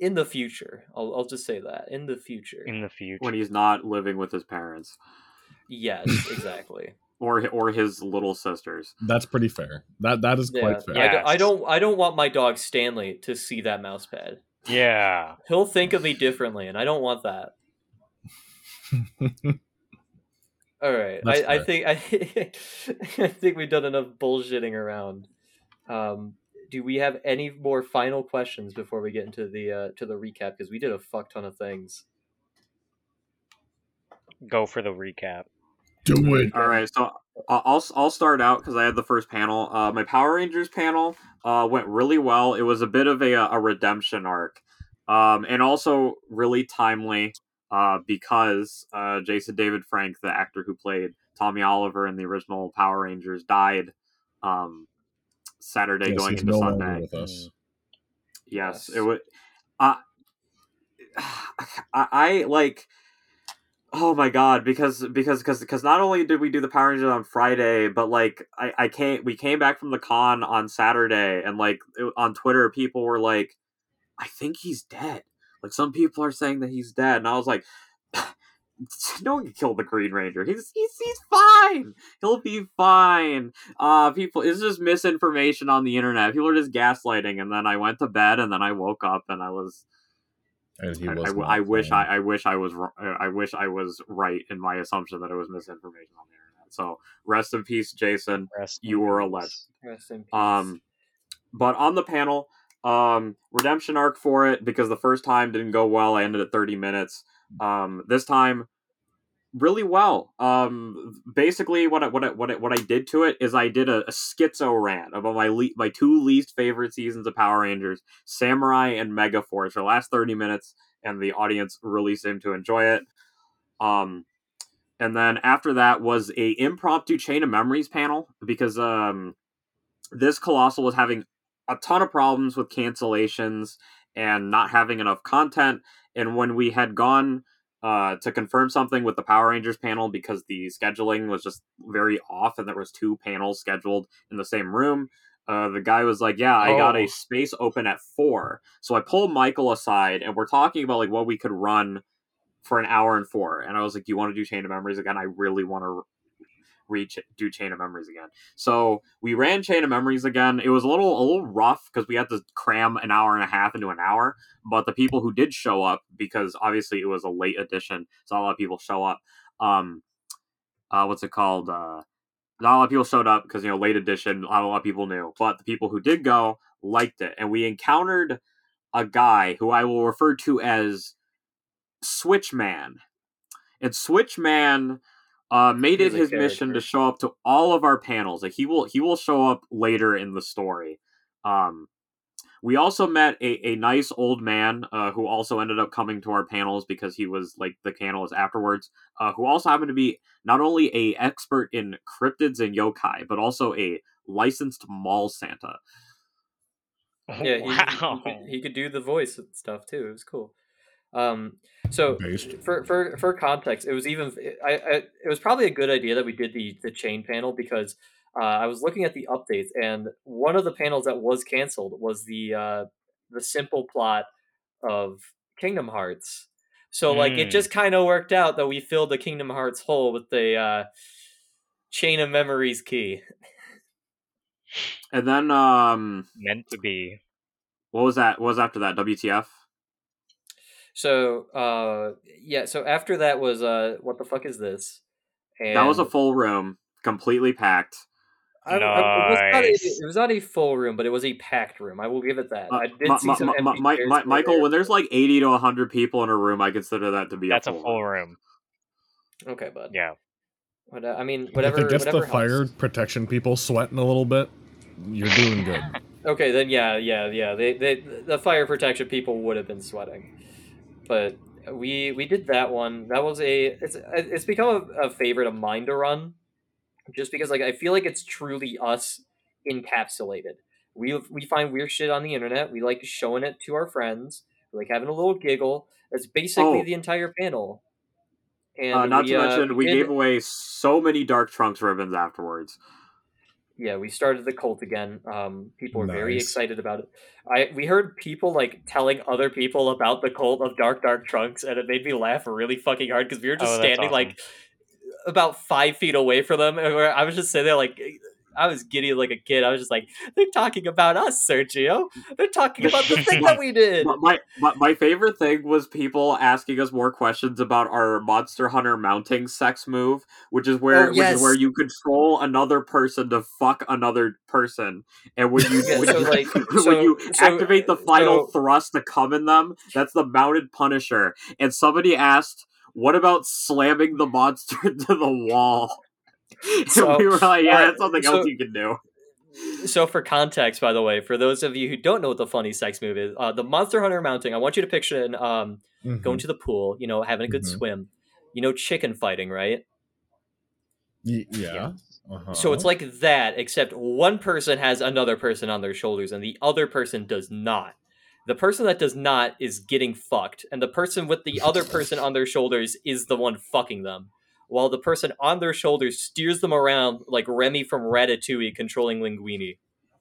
Speaker 1: in the future. I'll I'll just say that in the future.
Speaker 3: In the future.
Speaker 4: when he's not living with his parents
Speaker 1: yes, exactly.
Speaker 4: or or his little sisters.
Speaker 2: That's pretty fair. That that is
Speaker 1: yeah,
Speaker 2: quite fair.
Speaker 1: I, don't- I don't I don't want my dog Stanley to see that mouse pad.
Speaker 3: Yeah.
Speaker 1: He'll think of me differently, and I don't want that. All right, I, I think I, I think we've done enough bullshitting around. Um, do we have any more final questions before we get into the uh, to the recap? Because we did a fuck ton of things.
Speaker 3: Go for the recap.
Speaker 2: Do it.
Speaker 4: All right, so I- I'll I'll start out because I had the first panel. Uh, my Power Rangers panel uh, went really well. It was a bit of a a redemption arc, um, and also really timely uh, because uh, Jason David Frank, the actor who played Tommy Oliver in the original Power Rangers, died um, Saturday
Speaker 2: Yes,
Speaker 4: going into
Speaker 2: no
Speaker 4: Sunday.
Speaker 2: with us.
Speaker 4: Yes,
Speaker 1: Yes.
Speaker 4: it would. Uh, I, I like. Oh my god! Because because because because not only did we do the Power Rangers on Friday, but like I I came we came back from the con on Saturday, and like it- on Twitter, people were like, "I think he's dead." Like some people are saying that he's dead, and I was like, "No one can kill the Green Ranger. He's he's he's fine. He'll be fine." Uh, people, it's just misinformation on the internet. People are just gaslighting, and then I went to bed, and then I woke up, and I was
Speaker 2: And he
Speaker 4: I,
Speaker 2: was
Speaker 4: I,
Speaker 2: not
Speaker 4: I wish I. I wish I was I wish I was right in my assumption that it was misinformation on the internet. So rest in peace, Jason.
Speaker 3: Rest
Speaker 4: You
Speaker 3: in
Speaker 4: were a legend.
Speaker 1: Rest in peace.
Speaker 4: Um, but on the panel, um, redemption arc for it because the first time didn't go well. I ended at thirty minutes. Um, this time, really well. Um, basically, what I, what I, what I, what I did to it is I did a, a schizo rant about my le- my two least favorite seasons of Power Rangers, Samurai and Mega Force, for the last thirty minutes, and the audience really seemed to enjoy it. Um, and then after that was a impromptu chain of memories panel because um, this colossal was having a ton of problems with cancellations and not having enough content. And when we had gone uh, to confirm something with the Power Rangers panel because the scheduling was just very off and there was two panels scheduled in the same room. Uh, the guy was like, "Yeah, I got
Speaker 3: Oh.
Speaker 4: a space open at four. So I pulled Michael aside and we're talking about like what we could run for an hour and four. And I was like, "Do you want to do Chain of Memories again? I really want to reach do Chain of Memories again." So we ran Chain of Memories again. It was a little a little rough because we had to cram an hour and a half into an hour. But the people who did show up, because obviously it was a late edition, so a lot of people show up. Um, uh, what's it called? Uh, not a lot of people showed up because you know late edition. Not a lot of people knew, but the people who did go liked it, and we encountered a guy who I will refer to as Switchman, and Switchman uh, made
Speaker 1: He's
Speaker 4: it
Speaker 1: a
Speaker 4: his mission to show up to all of our panels. Like he will he will show up later in the story. Um, we also met a, a nice old man uh, who also ended up coming to our panels because he was like the panelist afterwards. Uh, who also happened to be not only a expert in cryptids and yokai, but also a licensed mall Santa.
Speaker 1: Yeah, he,
Speaker 3: wow.
Speaker 1: he, could, he could do the voice and stuff too. It was cool. Um, so
Speaker 2: Based.
Speaker 1: for for for context, it was even I, I it was probably a good idea that we did the the chain panel because uh, I was looking at the updates and one of the panels that was canceled was the uh, the simple plot of Kingdom Hearts. So like it
Speaker 3: Mm.
Speaker 1: just kind of worked out that we filled the Kingdom Hearts hole with the uh, chain of memories key.
Speaker 4: And then um,
Speaker 3: Meant to be.
Speaker 4: what was that? What was after that? WTF?
Speaker 1: So uh, yeah, so after that was uh, what the fuck is this? And
Speaker 4: That was a full room, completely packed.
Speaker 1: I- I- it, was not a, it was not a full room, but it was a packed room. I will give it that.
Speaker 4: Uh,
Speaker 1: I did
Speaker 4: Ma-
Speaker 1: see some
Speaker 4: Ma- Ma-
Speaker 1: empty
Speaker 4: Mi-
Speaker 1: chairs
Speaker 4: Mi-
Speaker 1: here
Speaker 4: Michael,
Speaker 1: and
Speaker 4: when there's like 80 to 100 people in a room, I consider that to be
Speaker 3: That's
Speaker 4: a
Speaker 3: a
Speaker 4: full,
Speaker 3: full
Speaker 4: room.
Speaker 3: room.
Speaker 1: Okay, bud.
Speaker 3: Yeah.
Speaker 1: But, uh, I mean, whatever.
Speaker 2: if it gets
Speaker 1: whatever
Speaker 2: the fire
Speaker 1: helps.
Speaker 2: protection people sweating a little bit, you're doing good.
Speaker 1: Okay, then yeah, yeah, yeah. They, they, the fire protection people would have been sweating, but we we did that one. That was a it's it's become a, a favorite of mine to run, just because like I feel like it's truly us encapsulated. We we find weird shit on the internet. We like showing it to our friends. We like having a little giggle. That's basically
Speaker 4: Oh.
Speaker 1: the entire panel. And
Speaker 4: Uh, not
Speaker 1: we,
Speaker 4: to
Speaker 1: uh,
Speaker 4: mention, we
Speaker 1: did-
Speaker 4: gave away so many Dark Trunks ribbons afterwards.
Speaker 1: Yeah we started the cult again. Um people were very excited about it. I we heard people like telling other people about the cult of dark dark trunks and it made me laugh really fucking hard because we were just
Speaker 3: Oh,
Speaker 1: standing
Speaker 3: awesome.
Speaker 1: like about five feet away from them and i was just sitting there like i was giddy like a kid. I was just like they're talking about us sergio. They're talking about the thing that we did.
Speaker 4: My, my, my, favorite thing was people asking us more questions about our Monster Hunter mounting sex move, which is where
Speaker 1: Oh,
Speaker 4: which is where you control another person to fuck another person, and when you
Speaker 1: Yeah,
Speaker 4: when,
Speaker 1: so,
Speaker 4: you,
Speaker 1: like,
Speaker 4: when
Speaker 1: so-
Speaker 4: you
Speaker 1: so-
Speaker 4: activate the final thrust to come in them, that's the mounted Punisher. And somebody asked, "What about slamming the monster into the wall?" And
Speaker 1: So,
Speaker 4: we were like, "Yeah, that's something
Speaker 1: so-
Speaker 4: else you can do."
Speaker 1: so for context by the way for those of you who don't know what the funny sex move is uh, the monster hunter mounting i want you to picture it um,
Speaker 2: Mhm.
Speaker 1: going to the pool you know having a good
Speaker 2: Mhm.
Speaker 1: swim you know chicken fighting right
Speaker 2: Y- yeah. Uh-huh.
Speaker 1: So it's like that, except one person has another person on their shoulders and the other person does not. The person that does not is getting fucked, and the person with the other person on their shoulders is the one fucking them. While the person on their shoulders steers them around like Remy from Ratatouille controlling Linguini.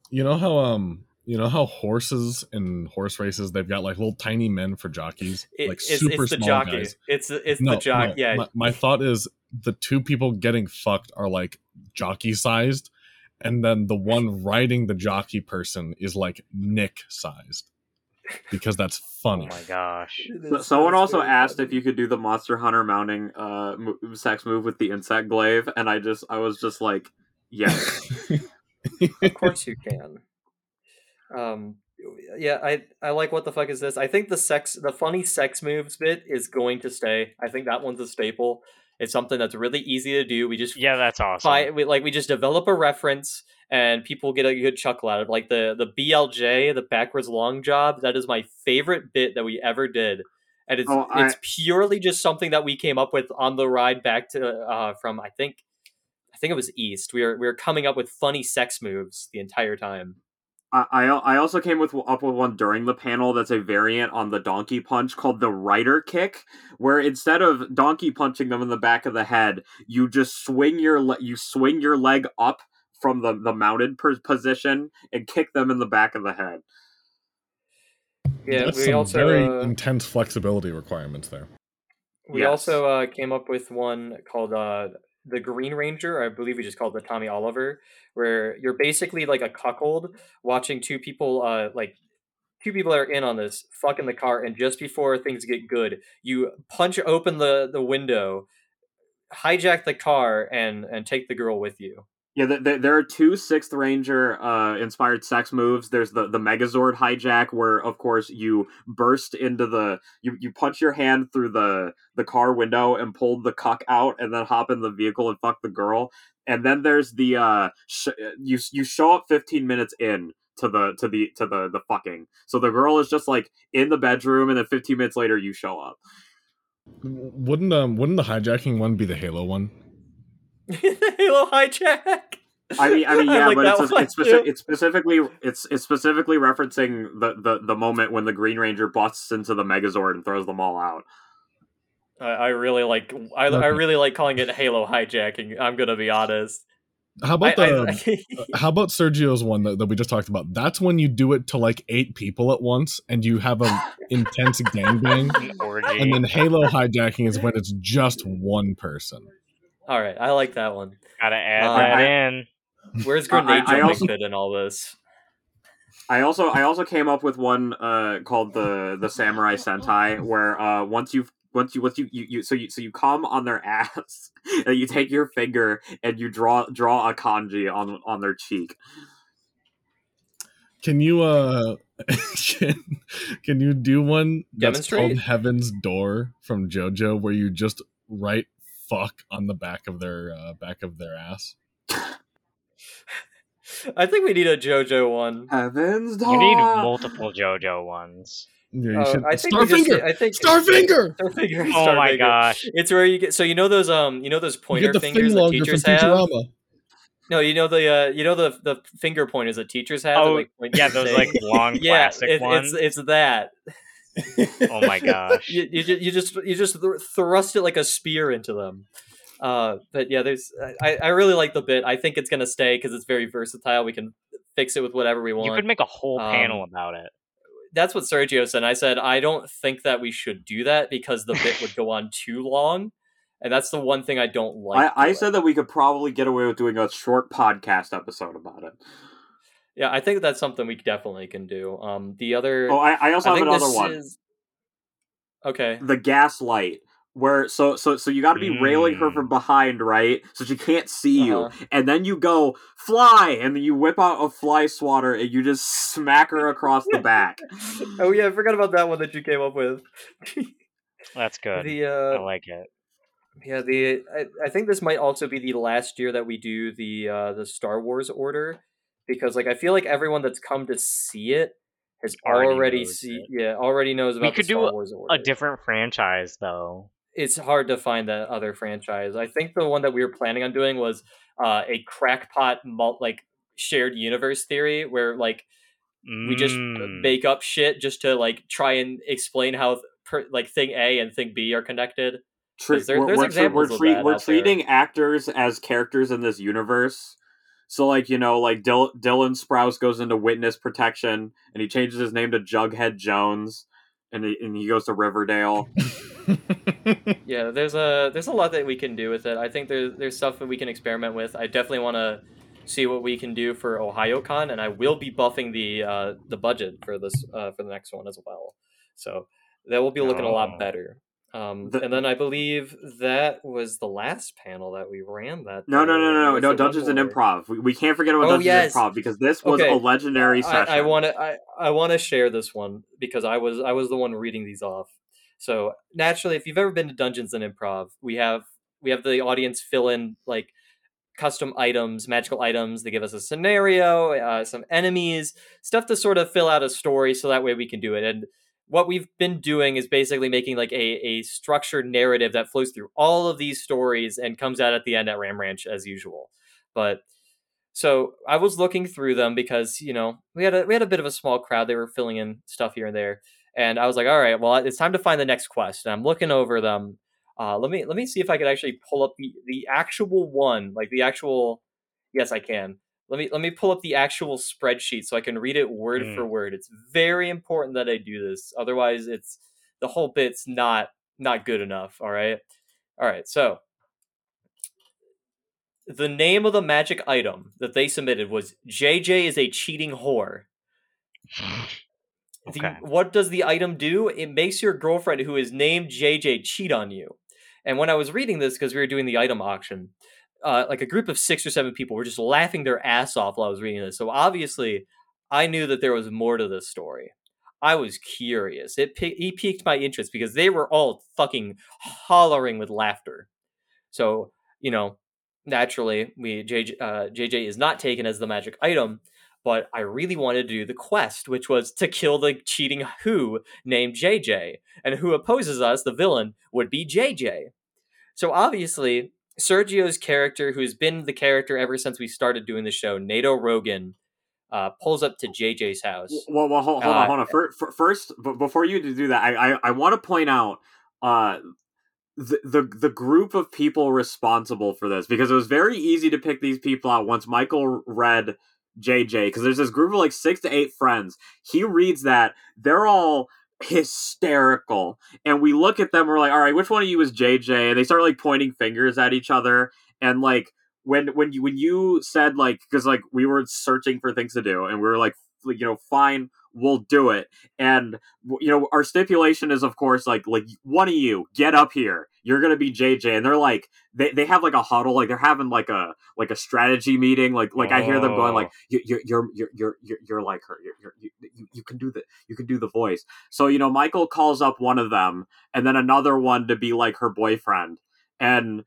Speaker 2: you know how um you know how horses in horse races they've got like little tiny men for jockeys,
Speaker 1: It-
Speaker 2: like
Speaker 1: it's,
Speaker 2: super
Speaker 1: it's the
Speaker 2: small
Speaker 1: jockey.
Speaker 2: guys.
Speaker 1: It's it's
Speaker 2: No,
Speaker 1: the jock.
Speaker 2: no,
Speaker 1: yeah,
Speaker 2: My, my thought is the two people getting fucked are like jockey sized, and then the one riding the jockey person is like Nick sized, because that's funny.
Speaker 3: Oh my gosh.
Speaker 4: So- Someone also asked if you could do the Monster Hunter mounting uh mo- sex move with the insect glaive, and I just I was just like, yes.
Speaker 1: of course you can. Um, yeah, I I like what the fuck is this? I think the sex, the funny sex moves bit is going to stay. I think that one's a staple. It's something that's really easy to do. We just
Speaker 3: Yeah, that's awesome.
Speaker 1: fi- we, like we just develop a reference and people get a good chuckle out of it. Like the the BLJ, the backwards long job. That is my favorite bit that we ever did. And it's
Speaker 4: Oh, I-
Speaker 1: it's purely just something that we came up with on the ride back to uh, from I think I think it was East. We were we were coming up with funny sex moves the entire time.
Speaker 4: I, I I also came with up with one during the panel that's a variant on the donkey punch called the rider kick, where instead of donkey punching them in the back of the head, you just swing your le- you swing your leg up from the the mounted per- position and kick them in the back of the head.
Speaker 1: Yeah,
Speaker 2: That's
Speaker 1: we
Speaker 2: some
Speaker 1: also
Speaker 2: very
Speaker 1: uh,
Speaker 2: intense flexibility requirements there.
Speaker 1: we
Speaker 4: Yes.
Speaker 1: also uh, came up with one called uh, the Green Ranger. I believe we just called the Tommy Oliver, where you're basically like a cuckold watching two people uh, like two people are in on this fuck in the car, and just before things get good, you punch open the the window, hijack the car, and and take the girl with you.
Speaker 4: Yeah, th- th- there are two Sixth Ranger uh, inspired sex moves. There's the the Megazord hijack, where of course you burst into the you, you punch your hand through the the car window and pull the cuck out, and then hop in the vehicle and fuck the girl. And then there's the uh, sh- you you show up 15 minutes in to the to the to the the fucking. So the girl is just like in the bedroom, and then 15 minutes later you show up.
Speaker 2: Wouldn't um wouldn't the hijacking one be the Halo one?
Speaker 1: Halo hijack.
Speaker 4: I mean, I mean, yeah,
Speaker 1: like
Speaker 4: but it's,
Speaker 1: one
Speaker 4: it's, speci- it's specifically it's it's specifically referencing the, the the moment when the Green Ranger busts into the Megazord and throws them all out.
Speaker 1: I, I really like I, I really like calling it Halo hijacking. I'm gonna be honest.
Speaker 2: How about
Speaker 1: I-
Speaker 2: the
Speaker 1: I- uh,
Speaker 2: how about Sergio's one that, that we just talked about? That's when you do it to like eight people at once and you have an intense gangbang.
Speaker 3: An.
Speaker 2: And then Halo hijacking is when it's just one person.
Speaker 1: All right, I like that one.
Speaker 3: Gotta add
Speaker 1: Uh,
Speaker 3: that
Speaker 4: I-
Speaker 3: in.
Speaker 1: Where's grenade
Speaker 4: I
Speaker 1: jumping
Speaker 4: also-
Speaker 1: fit in all this?
Speaker 4: I also I also came up with one uh, called the the Samurai Sentai, where uh, once you once you once you, you, you so you so you come on their ass and you take your finger and you draw draw a kanji on on their cheek.
Speaker 2: Can you uh can, can you do one that's
Speaker 1: Demonstrate?
Speaker 2: called Heaven's Door from JoJo where you just write fuck on the back of their uh, back of their ass?
Speaker 1: I think we need a JoJo one.
Speaker 4: Heavens,
Speaker 3: You need multiple JoJo ones.
Speaker 2: Yeah, you
Speaker 1: Uh,
Speaker 2: should.
Speaker 1: I think we just-
Speaker 2: Starfinger.
Speaker 1: I think
Speaker 2: Starfinger.
Speaker 1: Starfinger.
Speaker 3: Oh my
Speaker 1: Starfinger.
Speaker 3: gosh.
Speaker 1: It's where you get so you know those um you know those
Speaker 2: You
Speaker 1: pointer
Speaker 2: get the
Speaker 1: fingers that teachers have.
Speaker 2: Futurama.
Speaker 1: No, you know the uh you know the the finger pointers that teachers have. that,
Speaker 3: Oh,
Speaker 1: like, point
Speaker 3: Yeah,
Speaker 1: to
Speaker 3: those
Speaker 1: say-
Speaker 3: like long
Speaker 1: yeah,
Speaker 3: plastic
Speaker 1: it,
Speaker 3: ones.
Speaker 1: it's it's that.
Speaker 3: Oh my gosh.
Speaker 1: you, you, you just you just thrust it like a spear into them. Uh, but yeah, there's I, I really like the bit. I think it's gonna stay because it's very versatile. We can fix it with whatever we want.
Speaker 3: You could make a whole
Speaker 1: Um,
Speaker 3: panel about it.
Speaker 1: That's what Sergio said. I said I don't think that we should do that because the bit would go on too long, and that's the one thing I don't like.
Speaker 4: I, I said that we could probably get away with doing a short podcast episode about it.
Speaker 1: Yeah, I think that's something we definitely can do. Um, the other
Speaker 4: Oh, I, I also
Speaker 1: I
Speaker 4: have
Speaker 1: think
Speaker 4: another
Speaker 1: this
Speaker 4: one.
Speaker 1: is okay.
Speaker 4: the gaslight where so so so you got to be railing her
Speaker 3: Mm.
Speaker 4: from behind right so she can't see
Speaker 1: Uh-huh.
Speaker 4: you and then you go fly and then you whip out a fly swatter and you just smack her across the back
Speaker 1: Oh yeah, I forgot about that one that you came up with.
Speaker 3: That's good.
Speaker 1: the
Speaker 3: I
Speaker 1: uh,
Speaker 3: like it.
Speaker 1: Yeah, the I, I think this might also be the last year that we do the uh the Star Wars order because like I feel like everyone that's come to see it has
Speaker 3: Already
Speaker 1: already, see
Speaker 3: it.
Speaker 1: yeah already knows about
Speaker 3: We
Speaker 1: could
Speaker 3: do
Speaker 1: order.
Speaker 3: A different franchise though.
Speaker 1: It's hard to find that other franchise. I think the one that we were planning on doing was uh, a crackpot mul- like shared universe theory where like we just
Speaker 3: Mm.
Speaker 1: make up shit just to like try and explain how per, like thing A and thing B are connected. There-
Speaker 4: we're, we're, we're, treat- we're
Speaker 1: out there.
Speaker 4: treating actors as characters in this universe so like you know like Dil- dylan sprouse goes into witness protection and he changes his name to jughead jones and he, and he goes to riverdale
Speaker 1: Yeah, there's a there's a lot that we can do with it. I think there's there's stuff that we can experiment with. I definitely want to see what we can do for OhioCon, and I will be buffing the uh, the budget for this uh, for the next one as well. So that will be looking a
Speaker 3: Oh.
Speaker 1: lot better. Um,
Speaker 4: The-
Speaker 1: and then I believe that was the last panel that we ran. That
Speaker 4: No, no, no, no, no. Dungeons and? Improv. We, we can't forget about
Speaker 1: Oh,
Speaker 4: Dungeons
Speaker 1: yes.
Speaker 4: and Improv because this was
Speaker 1: Okay.
Speaker 4: a legendary session.
Speaker 1: I, I want to I, I want to share this one because I was I was the one reading these off. So naturally, if you've ever been to Dungeons and Improv, we have we have the audience fill in like custom items, magical items. They give us a scenario, uh, some enemies, stuff to sort of fill out a story, so that way we can do it. And what we've been doing is basically making like a, a structured narrative that flows through all of these stories and comes out at the end at Ram Ranch as usual. But so I was looking through them because you know we had a we had a bit of a small crowd. They were filling in stuff here and there, and I was like, all right, well, it's time to find the next quest. And I'm looking over them. Uh, let me let me see if I could actually pull up the the actual one, like the actual. Yes, I can. Let me let me pull up the actual spreadsheet so I can read it word
Speaker 3: Mm.
Speaker 1: for word. It's very important that I do this. Otherwise, it's the whole bit's not not good enough. All right, all right. So the name of the magic item that they submitted was JJ is a cheating whore. The-
Speaker 3: Okay.
Speaker 1: what does the item do? It makes your girlfriend, who is named JJ, cheat on you. And when I was reading this, because we were doing the item auction, uh, like a group of six or seven people were just laughing their ass off while I was reading this. So obviously, I knew that there was more to this story. I was curious. It he piqued my interest because they were all fucking hollering with laughter. So you know, naturally, we JJ, uh, JJ is not taken as the magic item, but I really wanted to do the quest, which was to kill the cheating Who named JJ, and who opposes us, the villain, would be JJ. So obviously, Sergio's character, who's been the character ever since we started doing the show, Nato Rogan, uh, pulls up to JJ's house.
Speaker 4: Well, well hold, hold
Speaker 1: Uh,
Speaker 4: on, hold on. Fir- First, b- before you do that, I I, I want to point out uh the, the the group of people responsible for this because it was very easy to pick these people out once Michael read JJ because there's this group of like six to eight friends. He reads that they're all hysterical, and we look at them. We're like, all right, which one of you is JJ? And they start like pointing fingers at each other, and like when when you when you said like because like we were searching for things to do and we were like you know fine we'll do it and you know our stipulation is of course like like one of you get up here you're gonna be jj and they're like they, they have like a huddle like they're having like a like a strategy meeting like like i hear them going like oh. you, you're you're you're you're you're you're like her. You're, you're, you, you you can do the you can do the voice. So you know michael calls up one of them and then another one to be like her boyfriend. And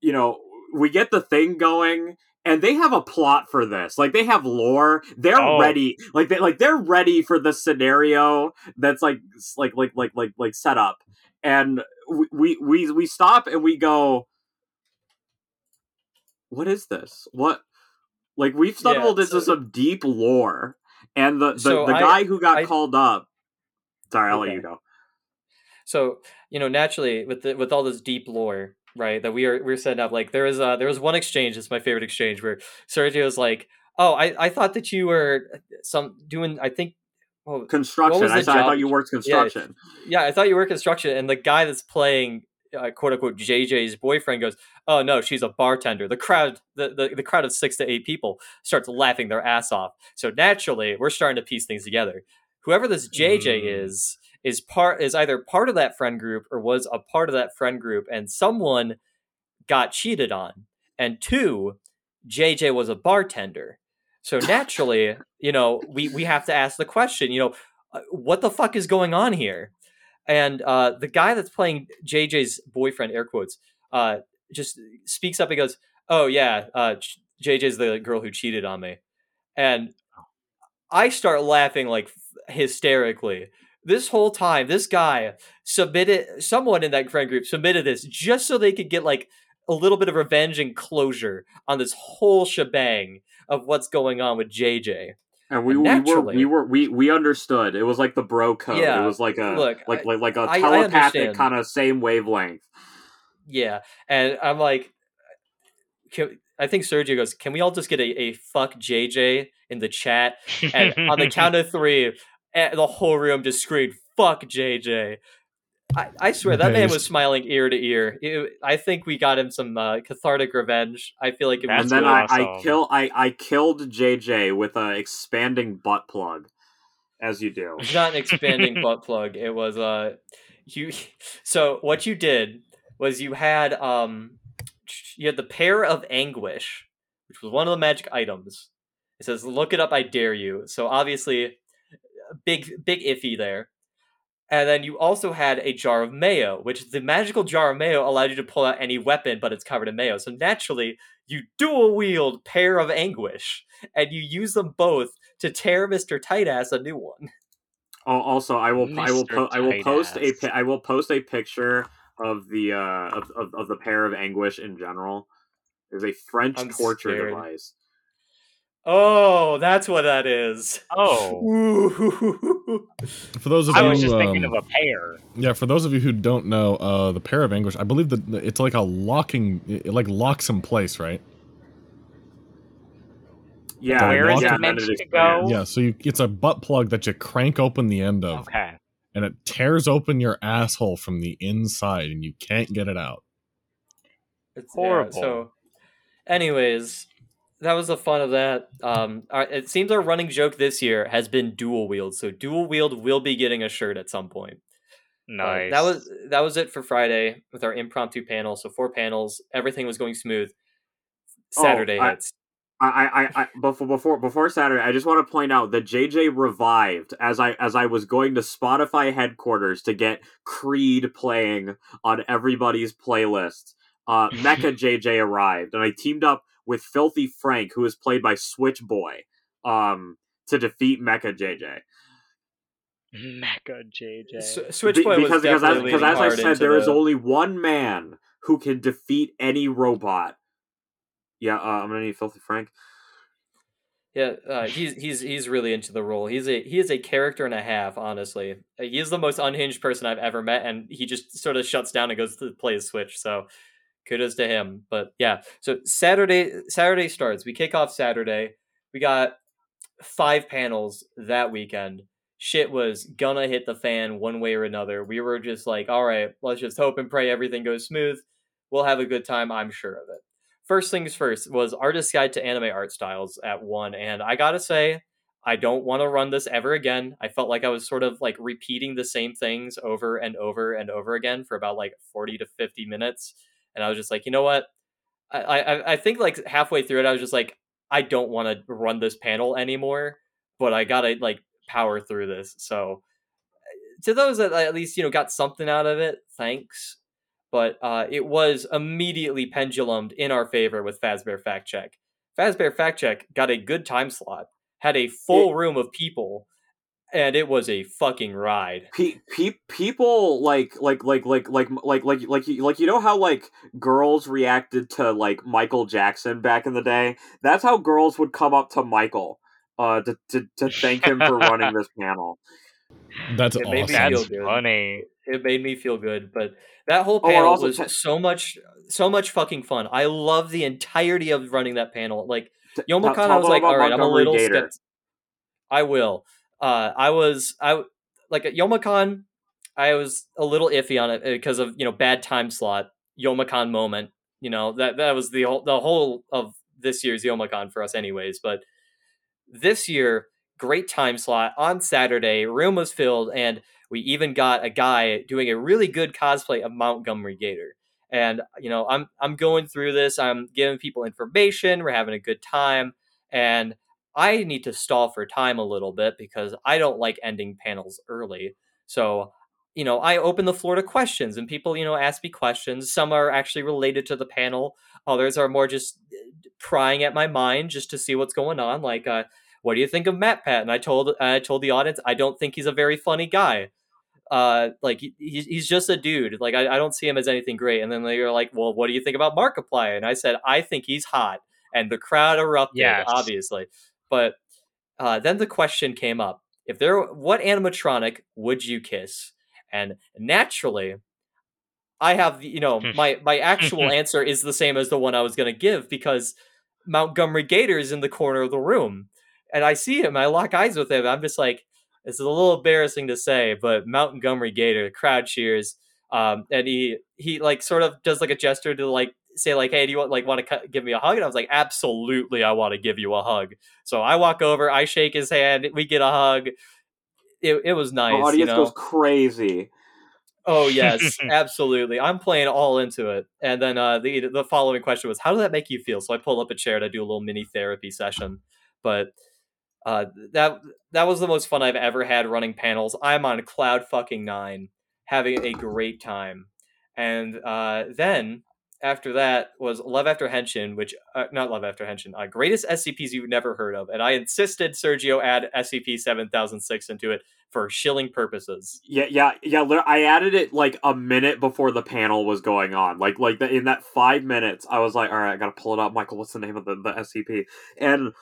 Speaker 4: you know we get the thing going and they have a plot for this. Like they have lore. They're
Speaker 3: Oh.
Speaker 4: ready. Like they like they're ready for the scenario that's like like like like like like set up and we we we, stop and we go what is this what like we've stumbled
Speaker 1: Yeah,
Speaker 4: into
Speaker 1: so-
Speaker 4: some deep lore and the the,
Speaker 1: So
Speaker 4: the
Speaker 1: I-
Speaker 4: guy who got
Speaker 1: I-
Speaker 4: called up sorry i'll let you go
Speaker 1: So you know, naturally, with the, with all this deep lore, right, that we are we're setting up. Like there was uh there was one exchange. It's my favorite exchange where Sergio Sergio's like, "Oh, I, I thought that you were some doing. I think, oh,
Speaker 4: construction I, thought, I thought you worked construction
Speaker 1: yeah, I thought you were construction." And the guy that's playing. Uh, quote unquote JJ's boyfriend goes, "Oh no, she's a bartender." The crowd, the, the the crowd of six to eight people starts laughing their ass off. So naturally, we're starting to piece things together. Whoever this JJ
Speaker 2: Mm.
Speaker 1: is is part is either part of that friend group or was a part of that friend group, and someone got cheated on. And two, JJ was a bartender. So naturally, you know, we we have to ask the question, you know, uh, what the fuck is going on here? And uh, the guy that's playing JJ's boyfriend, air quotes, uh, just speaks up and goes, "Oh yeah, uh, JJ's the girl who cheated on me," and I start laughing like hysterically. This whole time, this guy submitted someone in that friend group submitted this just so they could get like a little bit of revenge and closure on this whole shebang of what's going on with JJ.
Speaker 4: And we,
Speaker 1: And
Speaker 4: we were we were we we understood. It was like the bro code.
Speaker 1: Yeah,
Speaker 4: it was like a
Speaker 1: look,
Speaker 4: like
Speaker 1: I-
Speaker 4: like like a
Speaker 1: I- I
Speaker 4: telepathic kind of same wavelength.
Speaker 1: Yeah, and I'm like, can, I think Sergio goes, "Can we all just get a, a fuck JJ in the chat?" And on the count of three, eh, the whole room just screamed, "Fuck JJ!" I, I swear that man was smiling ear to ear. It- I think we got him some uh, cathartic revenge. I feel like it
Speaker 3: That's
Speaker 1: was
Speaker 4: and then
Speaker 1: good.
Speaker 4: I, I kill I I killed JJ with a expanding butt plug, as you do.
Speaker 1: It's not an expanding butt plug. It was uh you so what you did was you had um you had the pear of anguish, which was one of the magic items. It says look it up, I dare you. So obviously big big iffy there. And then you also had a jar of mayo, which the magical jar of mayo allowed you to pull out any weapon, but it's covered in mayo. So naturally, you dual wield pear of anguish, and you use them both to tear Mister Tightass a new one.
Speaker 4: Oh, also, I will I will po- I will post a
Speaker 3: Tight-ass.
Speaker 4: pi- I will post a picture of the uh of, of, of the pear of anguish in general. Is a French
Speaker 1: I'm
Speaker 4: torture
Speaker 1: scared.
Speaker 4: device.
Speaker 1: Oh, that's what that is.
Speaker 3: Oh,
Speaker 1: Ooh.
Speaker 2: For those of
Speaker 3: I
Speaker 2: you,
Speaker 3: was just thinking
Speaker 2: um,
Speaker 3: of a pair.
Speaker 2: yeah, for those of you who don't know, uh, the pear of anguish, I believe that it's like a locking, it like locks in place, right?
Speaker 4: Yeah,
Speaker 2: Where is
Speaker 4: yeah,
Speaker 2: it
Speaker 3: meant to go?
Speaker 2: Yeah, so you, it's a butt plug that you crank open the end of,
Speaker 3: Okay.
Speaker 2: and it tears open your asshole from the inside, and you can't get it out.
Speaker 1: It's
Speaker 3: Horrible.
Speaker 1: so, anyways, that was the fun of that. Um, it seems our running joke this year has been dual wield. So dual wield will be getting a shirt at some point. Uh,
Speaker 3: Nice.
Speaker 1: that was that was it for Friday with our impromptu panel. So four panels, everything was going smooth.
Speaker 4: Oh,
Speaker 1: Saturday
Speaker 4: I-
Speaker 1: hits.
Speaker 4: I, I, I before before before Saturday, I just want to point out that JJ revived as I as I was going to Spotify headquarters to get Creed playing on everybody's playlist. Uh, Mecha JJ arrived, and I teamed up with Filthy Frank, who is played by Switch Boy, um, to defeat Mecha JJ.
Speaker 3: Mecha JJ.
Speaker 1: S-
Speaker 4: Be-
Speaker 1: Switchboy was
Speaker 4: because because as, because as I said,
Speaker 1: into
Speaker 4: there is
Speaker 1: the-
Speaker 4: only one man who can defeat any robot. Yeah, uh, I'm gonna need Filthy Frank.
Speaker 1: Yeah, uh, he's he's he's really into the role. He's a he is a character and a half. Honestly, Uh, he is the most unhinged person I've ever met, and he just sort of shuts down and goes to play his Switch. So, kudos to him. But yeah, so Saturday Saturday starts. We kick off Saturday. We got five panels that weekend. Shit was gonna hit the fan one way or another. We were just like, all right, let's just hope and pray everything goes smooth. We'll have a good time. I'm sure of it first things first was artist guide to anime art styles at one and i gotta say i don't want to run this ever again i felt like i was sort of like repeating the same things over and over and over again for about like 40 to 50 minutes and i was just like you know what? I i, I think like halfway through it i was just like i don't want to run this panel anymore but i gotta like power through this. So to those that at least you know got something out of it thanks. But uh, it was immediately pendulumed in our favor with Fazbear Fact Check. Fazbear Fact Check got a good time slot, had a full room of people, and it was a fucking ride.
Speaker 4: Pe- pe- people like like like like like like like like you- like you know how like girls reacted to like Michael Jackson back in the day. That's how girls would come up to Michael uh to to, to thank him for running this panel.
Speaker 2: That's
Speaker 1: It made me
Speaker 2: awesome.
Speaker 1: feel
Speaker 3: That's
Speaker 1: good.
Speaker 3: funny.
Speaker 1: It made me feel good, but that whole
Speaker 4: Oh,
Speaker 1: panel
Speaker 4: also
Speaker 1: was
Speaker 4: te-
Speaker 1: so much, so much fucking fun. I love the entirety of running that panel. Like
Speaker 4: T-
Speaker 1: Youmacon,
Speaker 4: tell
Speaker 1: I was
Speaker 4: them
Speaker 1: like,
Speaker 4: about
Speaker 1: all right, I'm a little skeptical. I will. Uh, I was, I like at Youmacon, I was a little iffy on it because of you know bad time slot, Youmacon moment. You know that that was the whole the whole of this year's Youmacon for us, anyways. But this year, great time slot on Saturday. Room was filled, and we even got a guy doing a really good cosplay of Montgomery Gator. And you know, I'm I'm going through this. I'm giving people information. We're having a good time, and I need to stall for time a little bit because I don't like ending panels early. So, you know, I open the floor to questions, and people, you know, ask me questions. Some are actually related to the panel. Others are more just uh, prying at my mind just to see what's going on. Like, uh, what do you think of MatPat? And I told I told the audience I don't think he's a very funny guy. Uh, like he, he's he's just a dude. Like I, I don't see him as anything great. And then they were like, well, what do you think about Markiplier? And I said I think he's hot. And the crowd erupted,
Speaker 3: Yes.
Speaker 1: obviously. But uh, then the question came up: If there, what animatronic would you kiss? And naturally, I have you know my my actual answer is the same as the one I was going to give because Montgomery Gator is in the corner of the room, and I see him. I lock eyes with him. I'm just like, this is a little embarrassing to say, but Montgomery Gator, the crowd cheers, um, and he he like sort of does like a gesture to like say like, hey, do you want like want to give me a hug? And I was like, absolutely, I want to give you a hug. So I walk over, I shake his hand, we get a hug. It, it was
Speaker 4: The
Speaker 1: nice, you
Speaker 4: audience
Speaker 1: know.
Speaker 4: goes crazy.
Speaker 1: Oh yes, absolutely. I'm playing all into it. And then uh, the the following question was, "How did that make you feel?" So I pull up a chair to do a little mini therapy session. But uh, that that was the most fun I've ever had running panels. I'm on cloud fucking nine, having a great time. And uh, then after that was Love After Henshin, which uh, not Love After Henshin, uh, greatest SCPs you've never heard of. And I insisted Sergio add SCP seven thousand six into it for shilling purposes.
Speaker 4: Yeah, yeah, yeah. I added it like a minute before the panel was going on. Like, like the, in that five minutes, I was like, "All right, I gotta pull it up." Michael, what's the name of the, the SCP? And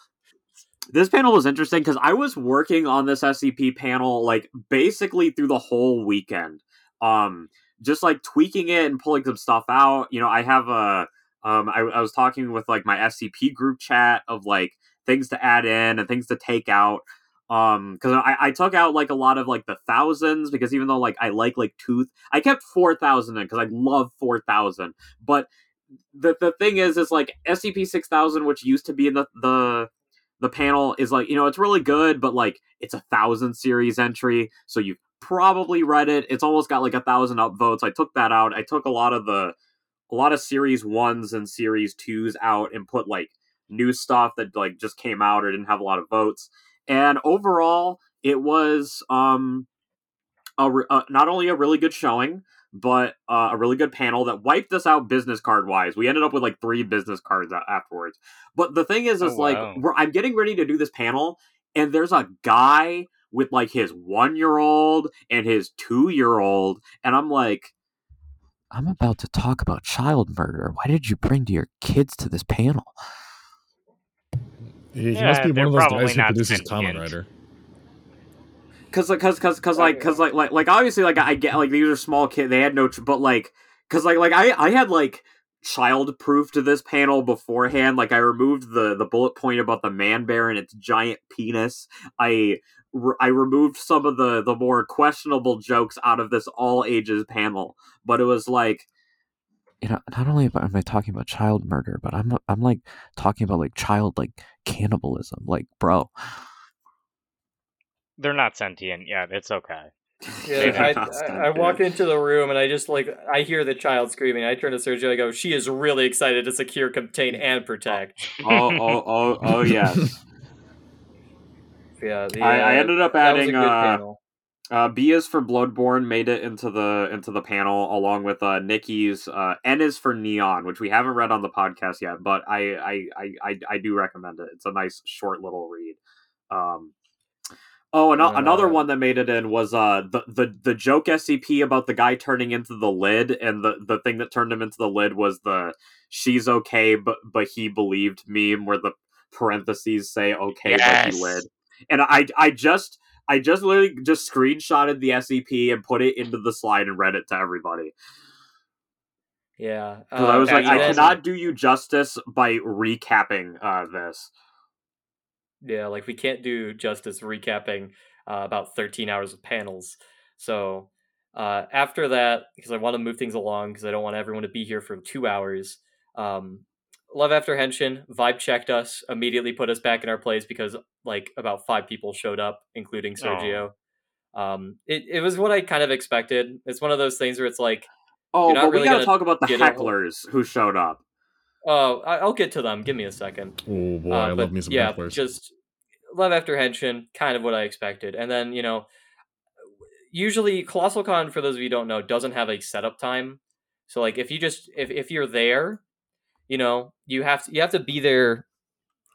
Speaker 4: this panel was interesting because I was working on this SCP panel like basically through the whole weekend. Um, just like tweaking it and pulling some stuff out. You know, I have a um, I, I was talking with like my SCP group chat of like things to add in and things to take out. Um, because I, I took out like a lot of like the thousands because even though like I like like tooth, I kept four thousand in because I love four thousand. But the the thing is, is like SCP six thousand, which used to be in the the the panel, is like you know it's really good, but like it's a thousand series entry, so you've probably read it. It's almost got like a thousand upvotes. I took that out. I took a lot of the a lot of series ones and series twos out and put like new stuff that like just came out or didn't have a lot of votes. And overall, it was um a, re- uh, not only a really good showing, but uh, a really good panel that wiped us out business card wise. We ended up with like three business cards afterwards. But the thing is, is
Speaker 3: Oh,
Speaker 4: like
Speaker 3: wow.
Speaker 4: we're, I'm getting ready to do this panel, and there's a guy with like his one year old and his two year old, and I'm like,
Speaker 5: I'm about to talk about child murder. Why did you bring your kids to this panel?
Speaker 2: He, he
Speaker 3: Yeah,
Speaker 2: must be one of those guys who produces Kamen
Speaker 3: sentient.
Speaker 2: Rider.
Speaker 4: cause like cause cause cause like cause like like like obviously like I get like these are small kids they had no tr- but like cause like like I I had like child proof to this panel beforehand like I removed the the bullet point about the man bear and its giant penis I re- I removed some of the the more questionable jokes out of this all ages panel but it was like
Speaker 5: You know, not only am I- talking about child murder, but I'm I'm like talking about like child like cannibalism. Like, bro,
Speaker 3: They're not sentient yet. It's okay.
Speaker 1: Yeah, I,
Speaker 4: Not
Speaker 1: I, I walk into the room and I just like I hear the child screaming. I turn to Sergio. I go, "She is really excited to secure, contain, and oh. protect."
Speaker 4: oh oh oh oh yes
Speaker 1: Yeah, the,
Speaker 4: I, I
Speaker 1: uh,
Speaker 4: ended up
Speaker 1: that was a
Speaker 4: adding
Speaker 1: good
Speaker 4: uh. Uh, B is for Bloodborne made it into the into the panel along with uh, Nikki's. Uh, N is for Neon, which we haven't read on the podcast yet, but I I, I, I I do recommend it. It's a nice short little read. Um, oh, and
Speaker 1: Uh,
Speaker 4: another one that made it in was uh the, the the joke SCP about the guy turning into the lid, and the the thing that turned him into the lid was the she's okay, but but he believed meme where the parentheses say okay, but he lid. And I I just I just literally just screenshotted the SCP and put it into the slide and read it to everybody.
Speaker 1: Yeah,
Speaker 4: Because I was
Speaker 3: Uh,
Speaker 4: like, I cannot do you justice by recapping uh, this.
Speaker 1: Yeah, like we can't do justice recapping uh, about 13 hours of panels. So uh, after that, because I want to move things along, because I don't want everyone to be here for two hours. Um, Love After Henshin vibe checked us, immediately put us back in our place because like about five people showed up, including Sergio. Um, it it was what I kind of expected. It's one of those things where it's like,
Speaker 4: Oh,
Speaker 1: You're not
Speaker 4: but
Speaker 1: really
Speaker 4: we gotta
Speaker 1: gonna
Speaker 4: talk about the
Speaker 1: get a whole-
Speaker 4: hecklers who showed up.
Speaker 1: oh, I- I'll get to them. Give me a second.
Speaker 2: Oh boy,
Speaker 1: Uh,
Speaker 2: I love me some
Speaker 1: yeah,
Speaker 2: hecklers.
Speaker 1: just love after henshin, kind of what I expected. And then you know, usually Colossal Con, for those of you who don't know, doesn't have a setup time. So like, if you just if if you're there, you know, you have to you have to be there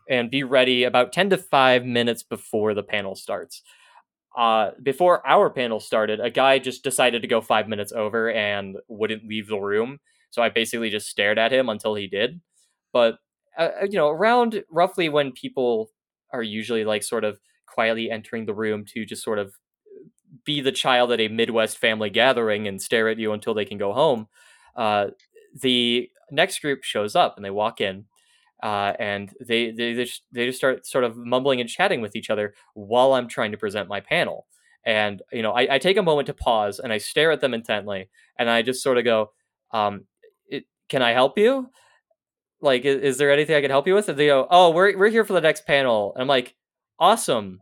Speaker 1: and be ready about ten to five minutes before the panel starts. Uh, before our panel started, a guy just decided to go five minutes over and wouldn't leave the room. So I basically just stared at him until he did. But uh, uh, you know, around roughly when people are usually like sort of quietly entering the room to just sort of be the child at a Midwest family gathering and stare at you until they can go home. Uh, the next group shows up and they walk in, uh, and they they they just, they just start sort of mumbling and chatting with each other while I'm trying to present my panel. And you know, I, I take a moment to pause and I stare at them intently, and I just sort of go, um, it, "Can I help you? Like, is, is there anything I can help you with?" And they go, "Oh, we're we're here for the next panel." And I'm like, "Awesome."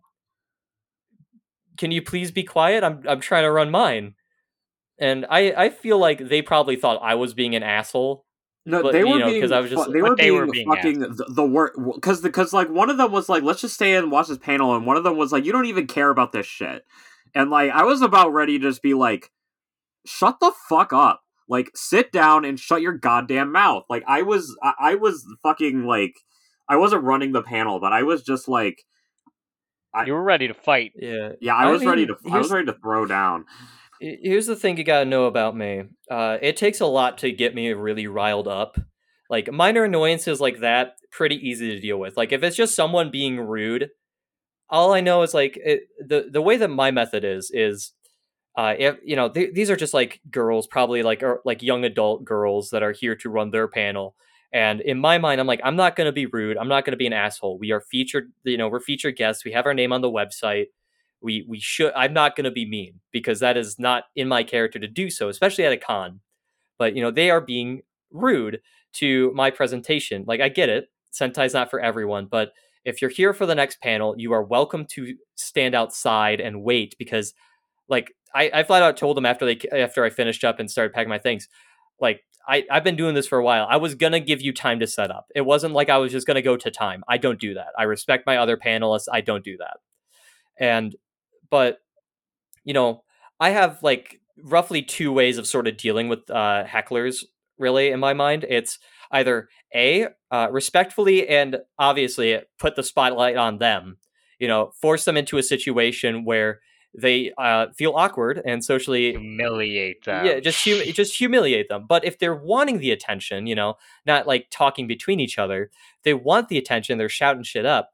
Speaker 1: Can you please be quiet? I'm I'm trying to run mine. And I, I feel like they probably thought I was being an asshole.
Speaker 4: No,
Speaker 1: But,
Speaker 4: they
Speaker 1: you
Speaker 4: were
Speaker 1: know,
Speaker 4: being
Speaker 1: 'cause I was just-
Speaker 4: they were
Speaker 3: they
Speaker 4: being,
Speaker 3: were being
Speaker 4: fucking the, the work because because like one of them was like let's just stay and watch this panel and one of them was like you don't even care about this shit. And like I was about ready to just be like shut the fuck up. Like sit down and shut your goddamn mouth. Like I was I, I was fucking like I wasn't running the panel but I was just like I-
Speaker 3: You were ready to fight.
Speaker 1: Yeah.
Speaker 4: yeah I
Speaker 1: I
Speaker 4: was ready to I was ready to throw down
Speaker 1: Here's the thing you gotta know about me. Uh, it takes a lot to get me really riled up. Like minor annoyances like that, pretty easy to deal with. Like if it's just someone being rude, all I know is like it, the the way that my method is is uh, if, you know, th- these are just like girls, probably like or, like young adult girls that are here to run their panel. And in my mind, I'm like, I'm not to be rude. I'm not to be an asshole. We are featured, you know, we're featured guests. We have our name on the website. We we should. I'm not going to be mean because that is not in my character to do so, especially at a con. But you know, they are being rude to my presentation. Like I get it, Sentai's not for everyone, but if you're here for the next panel, you are welcome to stand outside and wait because, like, I, I flat out told them after they after I finished up and started packing my things, like I, I've been doing this for a while. I was gonna give you time to set up. It wasn't like I was just gonna go to time. I don't do that. I respect my other panelists. I don't do that. And but you know, I have like roughly two ways of sort of dealing with uh, hecklers. Really, in my mind, it's either a uh, respectfully and obviously put the spotlight on them. You know, force them into a situation where they uh, feel awkward and socially
Speaker 3: Humiliate them.
Speaker 1: yeah, just hum- just humiliate them. But if they're wanting the attention, you know, not like talking between each other, they want the attention. They're shouting shit up.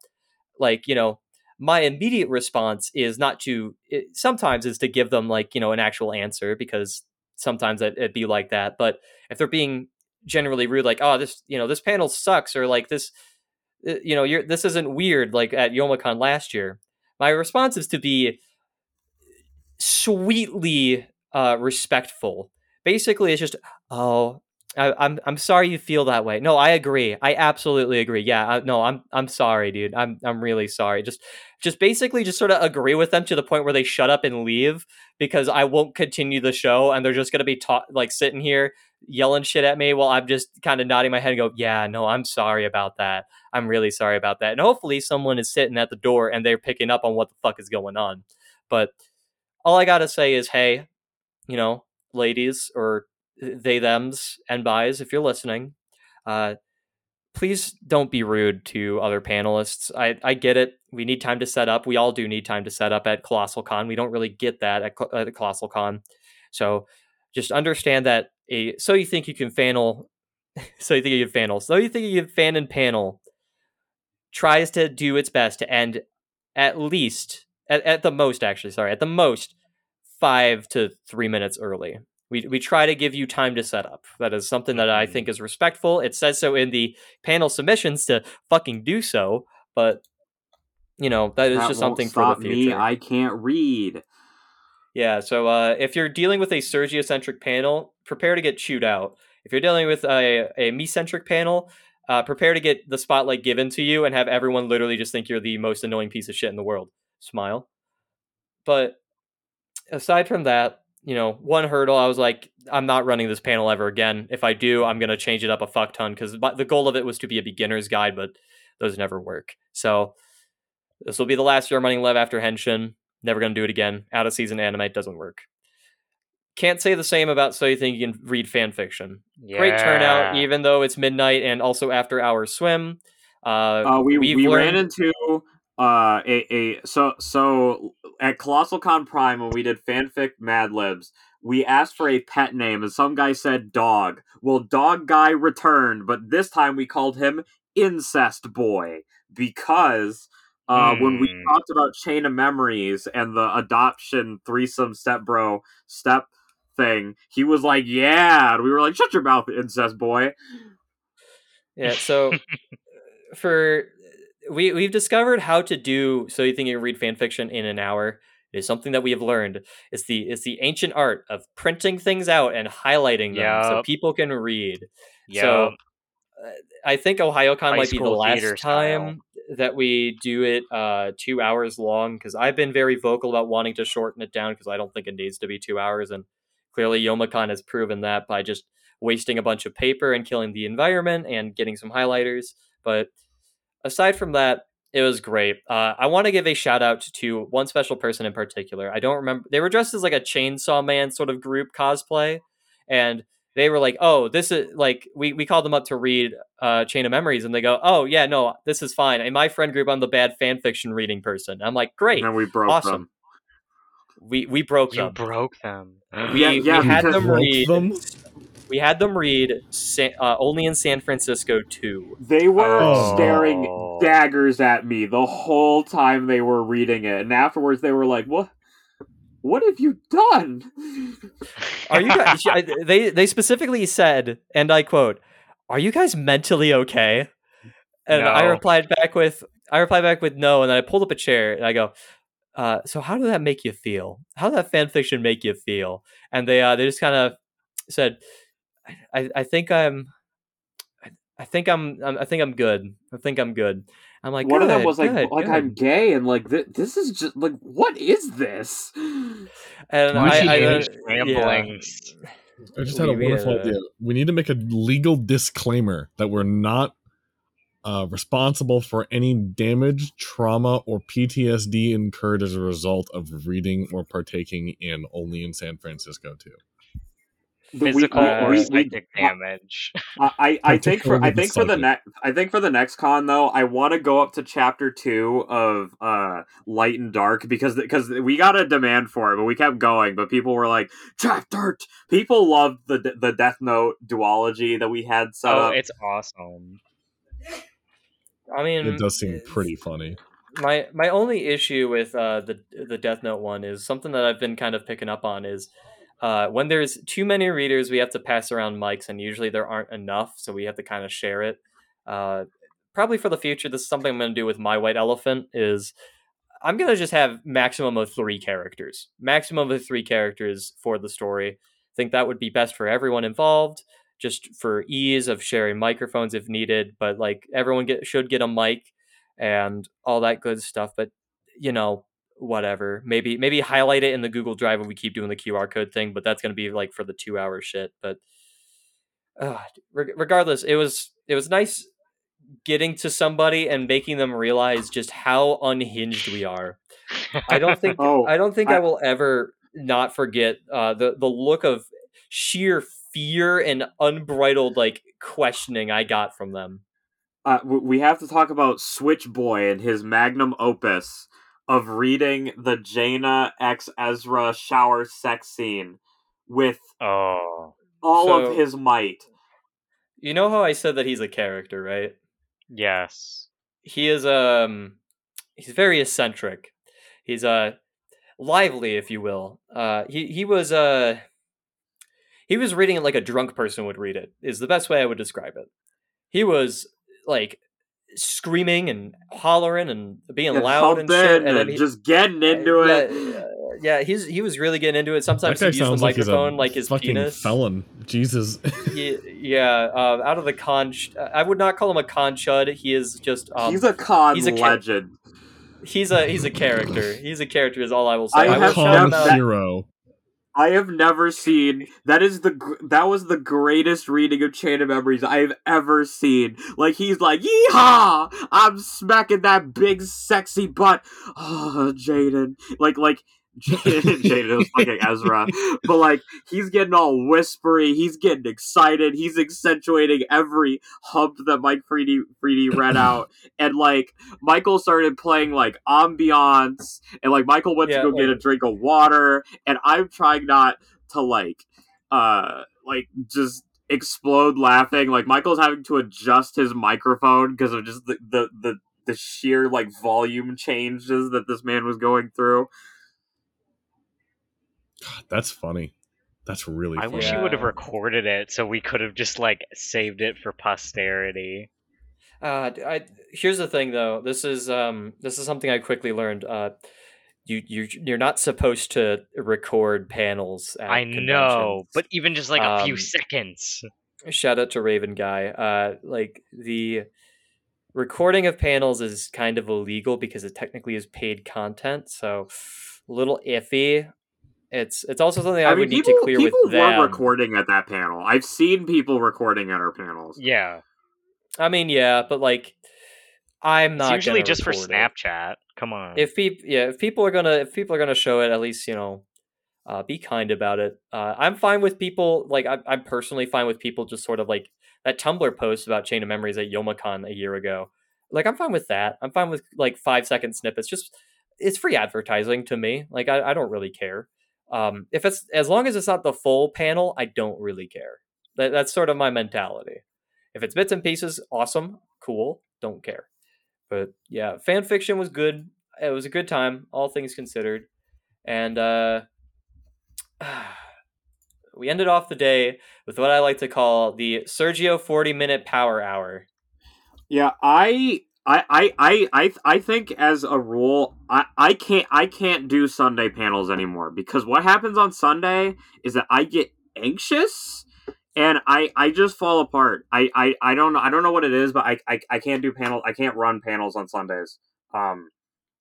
Speaker 1: Like you know, my immediate response is not to. It, sometimes is to give them like you know an actual answer because sometimes it, it'd be like that. But if they're being generally rude, like oh this you know this panel sucks or like this uh, you know you're this isn't weird like at Youmacon last year. My response is to be sweetly uh, respectful. Basically, it's just, oh, I, I'm I'm sorry you feel that way. No, I agree. I absolutely agree. Yeah, I, no, I'm I'm sorry, dude. I'm I'm really sorry. Just just basically just sort of agree with them to the point where they shut up and leave because I won't continue the show and they're just gonna be ta- like sitting here yelling shit at me while I'm just kind of nodding my head and go, yeah, no, I'm sorry about that. I'm really sorry about that. And hopefully someone is sitting at the door and they're picking up on what the fuck is going on. But all I gotta say is, hey, you know, ladies or they them's and buys, if you're listening, uh, please don't be rude to other panelists. I, I get it. We need time to set up. We all do need time to set up at Colossal Con. We don't really get that at, at Colossal Con. So just understand that a so you think you can panel, so you think you can panel, so you think you can fan and panel tries to do its best to end at least at, at the most actually sorry at the most five to three minutes early we, we try to give you time to set up that is something that i think is respectful it says so in the panel submissions to fucking do so but you know that is
Speaker 4: That
Speaker 1: just something for the future
Speaker 4: Me, I can't read.
Speaker 1: yeah, so uh, if you're dealing with a Sergio-centric panel, prepare to get chewed out. If you're dealing with a, a me-centric panel, uh, prepare to get the spotlight given to you and have everyone literally just think you're the most annoying piece of shit in the world. Smile. But aside from that, you know, one hurdle, I was like, I'm not running this panel ever again. If I do, I'm going to change it up a fuck ton because the goal of it was to be a beginner's guide, but those never work. So this will be the last year I'm running Love after Henshin. Never going to do it again. Out of season anime doesn't work. Can't say the same about So You Think You Can Read fan fiction. Great turnout, even though it's midnight and also after hours swim. Uh,
Speaker 4: Uh, we we
Speaker 1: learned-
Speaker 4: ran into uh a, a so so at Colossal Con Prime when we did fanfic Mad Libs, we asked for a pet name and some guy said dog. Well, dog guy returned, but this time we called him Incest Boy because uh, when we
Speaker 3: Hmm.
Speaker 4: talked about Chain of Memories and the adoption threesome step bro step thing, he was like, "Yeah," and we were like, "Shut your mouth, Incest Boy."
Speaker 1: Yeah, so for we we've discovered how to do so you think you can read fan fiction in an hour. It is something that we have learned. It's the it's the ancient art of printing things out and highlighting them so people can read.
Speaker 3: Yep.
Speaker 1: So uh, I think OhioCon might be the last time that we do it uh, two hours long because I've been very vocal about wanting to shorten it down because I don't think it needs to be two hours, and clearly Youmacon has proven that by just wasting a bunch of paper and killing the environment and getting some highlighters. But aside from that, it was great. Uh, I want to give a shout out to one special person in particular. I don't remember. They were dressed as like a chainsaw man sort of group cosplay, and they were like, "Oh, this is like we we called them up to read uh, Chain of Memories, and they go, "Oh yeah, no, this is fine." In my friend group, I'm the bad fan fiction reading person. I'm like, "Great,
Speaker 4: And we broke
Speaker 1: awesome."
Speaker 4: them.
Speaker 1: We we broke
Speaker 3: you
Speaker 1: them.
Speaker 3: broke them.
Speaker 1: We,
Speaker 4: Yeah, yeah,
Speaker 1: we had them
Speaker 2: Broke
Speaker 1: read.
Speaker 2: them?
Speaker 1: We had them read Sa- uh, only in San Francisco two.
Speaker 4: They were
Speaker 2: Oh.
Speaker 4: staring daggers at me the whole time they were reading it, and afterwards they were like, "What? What have you done?"
Speaker 1: Are you guys? They they specifically said, and I quote, "Are you guys mentally okay?" And I replied back with, I replied back with no, and then I pulled up a chair and I go, uh, "So how did that make you feel? How did that fan fiction make you feel?" And they uh, they just kind of said, I, "I think I'm." I- I think I'm, I'm. I think I'm good. I think I'm good. I'm like,
Speaker 4: One of them
Speaker 1: "Good,
Speaker 4: was like,
Speaker 1: good,
Speaker 4: "Like I'm gay," and like, th- "This is just like, what is this?"
Speaker 1: and
Speaker 2: Why
Speaker 1: I,
Speaker 2: should
Speaker 1: I,
Speaker 2: you
Speaker 1: uh,
Speaker 2: just
Speaker 1: yeah.
Speaker 3: ramblings.
Speaker 2: I just had a
Speaker 1: We- we
Speaker 2: wonderful
Speaker 1: had a-
Speaker 2: idea. We need to make a legal disclaimer that we're not uh, responsible for any damage, trauma, or PTSD incurred as a result of reading or partaking in Only in San Francisco too.
Speaker 4: The- we-
Speaker 3: Physical
Speaker 4: we-
Speaker 3: or
Speaker 4: we- we-
Speaker 3: psychic damage.
Speaker 4: I, I, I think for I
Speaker 2: Particularly
Speaker 4: think for the next I think for the next con though I want to go up to chapter two of uh light and dark because because we got a demand for it but we kept going but people were like chapter t-. people loved the the Death Note duology that we had set
Speaker 3: Oh,
Speaker 4: up.
Speaker 3: it's awesome.
Speaker 1: I mean,
Speaker 2: It does seem pretty funny.
Speaker 1: my my only issue with uh, the the Death Note one is something that I've been kind of picking up on is uh, when there's too many readers, we have to pass around mics, and usually there aren't enough, so we have to kind of share it. Uh, probably for the future, this is something I'm going to do with my White Elephant. Is I'm going to just have maximum of three characters, maximum of three characters for the story. I think that would be best for everyone involved, just for ease of sharing microphones if needed. But like everyone get should get a mic and all that good stuff. But you know, whatever. Maybe maybe highlight it in the Google Drive when we keep doing the QR code thing. But that's gonna be like for the two hour shit. But uh, reg- regardless, it was it was nice getting to somebody and making them realize just how unhinged we are. I don't think
Speaker 4: Oh,
Speaker 1: I don't think I,
Speaker 4: I-
Speaker 1: will ever not forget uh, the the look of sheer fear and unbridled like questioning I got from them.
Speaker 4: uh, we have to talk about Switch Boy and his magnum opus of reading the Jaina X Ezra shower sex scene with
Speaker 3: Oh,
Speaker 4: all
Speaker 1: So-
Speaker 4: of his might.
Speaker 1: You know how I said that he's a character, right?
Speaker 3: yes.
Speaker 1: He is um he's very eccentric. He's uh lively, if you will. Uh he he was uh he was reading it like a drunk person would read it, is the best way I would describe it. He was like screaming and hollering and being
Speaker 4: and
Speaker 1: loud and
Speaker 4: humping
Speaker 1: shit. And,
Speaker 4: and
Speaker 1: then he,
Speaker 4: just getting into
Speaker 1: yeah,
Speaker 4: it.
Speaker 1: uh, yeah, he's he was really getting into it. Sometimes
Speaker 2: guy
Speaker 1: he'd use the
Speaker 2: sounds like he's a
Speaker 1: microphone like his
Speaker 2: fucking
Speaker 1: penis.
Speaker 2: felon. Jesus.
Speaker 1: Ye- yeah, uh, out of the con. ch- I would not call him a con chud. He is just. Um,
Speaker 4: he's a con
Speaker 1: he's a ca-
Speaker 4: legend.
Speaker 1: he's a he's a character. He's a character. Is all I will say.
Speaker 4: I
Speaker 1: I, will
Speaker 4: have
Speaker 1: shout
Speaker 2: Con
Speaker 1: him
Speaker 4: that-
Speaker 2: hero.
Speaker 4: I have never seen that is the that was the greatest reading of Chain of Memories I've ever seen. Like he's like, "Yeehaw! I'm smacking that big sexy butt." Oh, Jayden. Like like Jayden, is fucking Ezra, but like he's getting all whispery. He's getting excited. He's accentuating every hump that Mike Freedy Freedy read out, and like Michael started playing like ambiance, and like Michael went
Speaker 1: Yeah,
Speaker 4: to go get a drink of water, and I'm trying not to like, uh, like just explode laughing. Like Michael's having to adjust his microphone because of just the, the the the sheer like volume changes that this man was going through.
Speaker 2: God, that's funny. That's really
Speaker 3: I
Speaker 2: funny.
Speaker 3: wish you would have recorded it so we could have just like saved it for posterity.
Speaker 1: Uh, d- I, here's the thing, though. This is um this is something I quickly learned. Uh, you you you're not supposed to record panels. At
Speaker 3: I know, but even just like a few
Speaker 1: Um,
Speaker 3: seconds.
Speaker 1: shout out to Raven Guy. Uh, like the recording of panels is kind of illegal because it technically is paid content, so a little iffy. It's it's also something I,
Speaker 4: I,
Speaker 1: would
Speaker 4: mean,
Speaker 1: need to clear
Speaker 4: people
Speaker 1: with them.
Speaker 4: were recording at that panel. I've seen people recording at our panels.
Speaker 3: Yeah,
Speaker 1: I mean, yeah, but like, I'm
Speaker 3: it's
Speaker 1: not
Speaker 3: usually just for
Speaker 1: record it.
Speaker 3: Snapchat. Come on.
Speaker 1: If people, yeah, if people are gonna, if people are gonna show it, at least you know, uh, be kind about it. Uh, I'm fine with people. Like, I, I'm personally fine with people just sort of like that Tumblr post about Chain of Memories at Youmacon a year ago. Like, I'm fine with that. I'm fine with like five second snippets. Just it's free advertising to me. Like, I, I don't really care. Um, if it's as long as it's not the full panel, I don't really care. That, that's sort of my mentality. If it's bits and pieces, awesome, cool, don't care. But yeah, fan fiction was good. It was a good time, all things considered. And uh, we ended off the day with what I like to call the Sergio 40 minute power hour.
Speaker 4: Yeah, I I, I, I, I, I think as a rule, I, I can't I can't do Sunday panels anymore because what happens on Sunday is that I get anxious and I, I just fall apart. I, I, I don't know I don't know what it is, but I, I, I can't do panel I can't run panels on Sundays. Um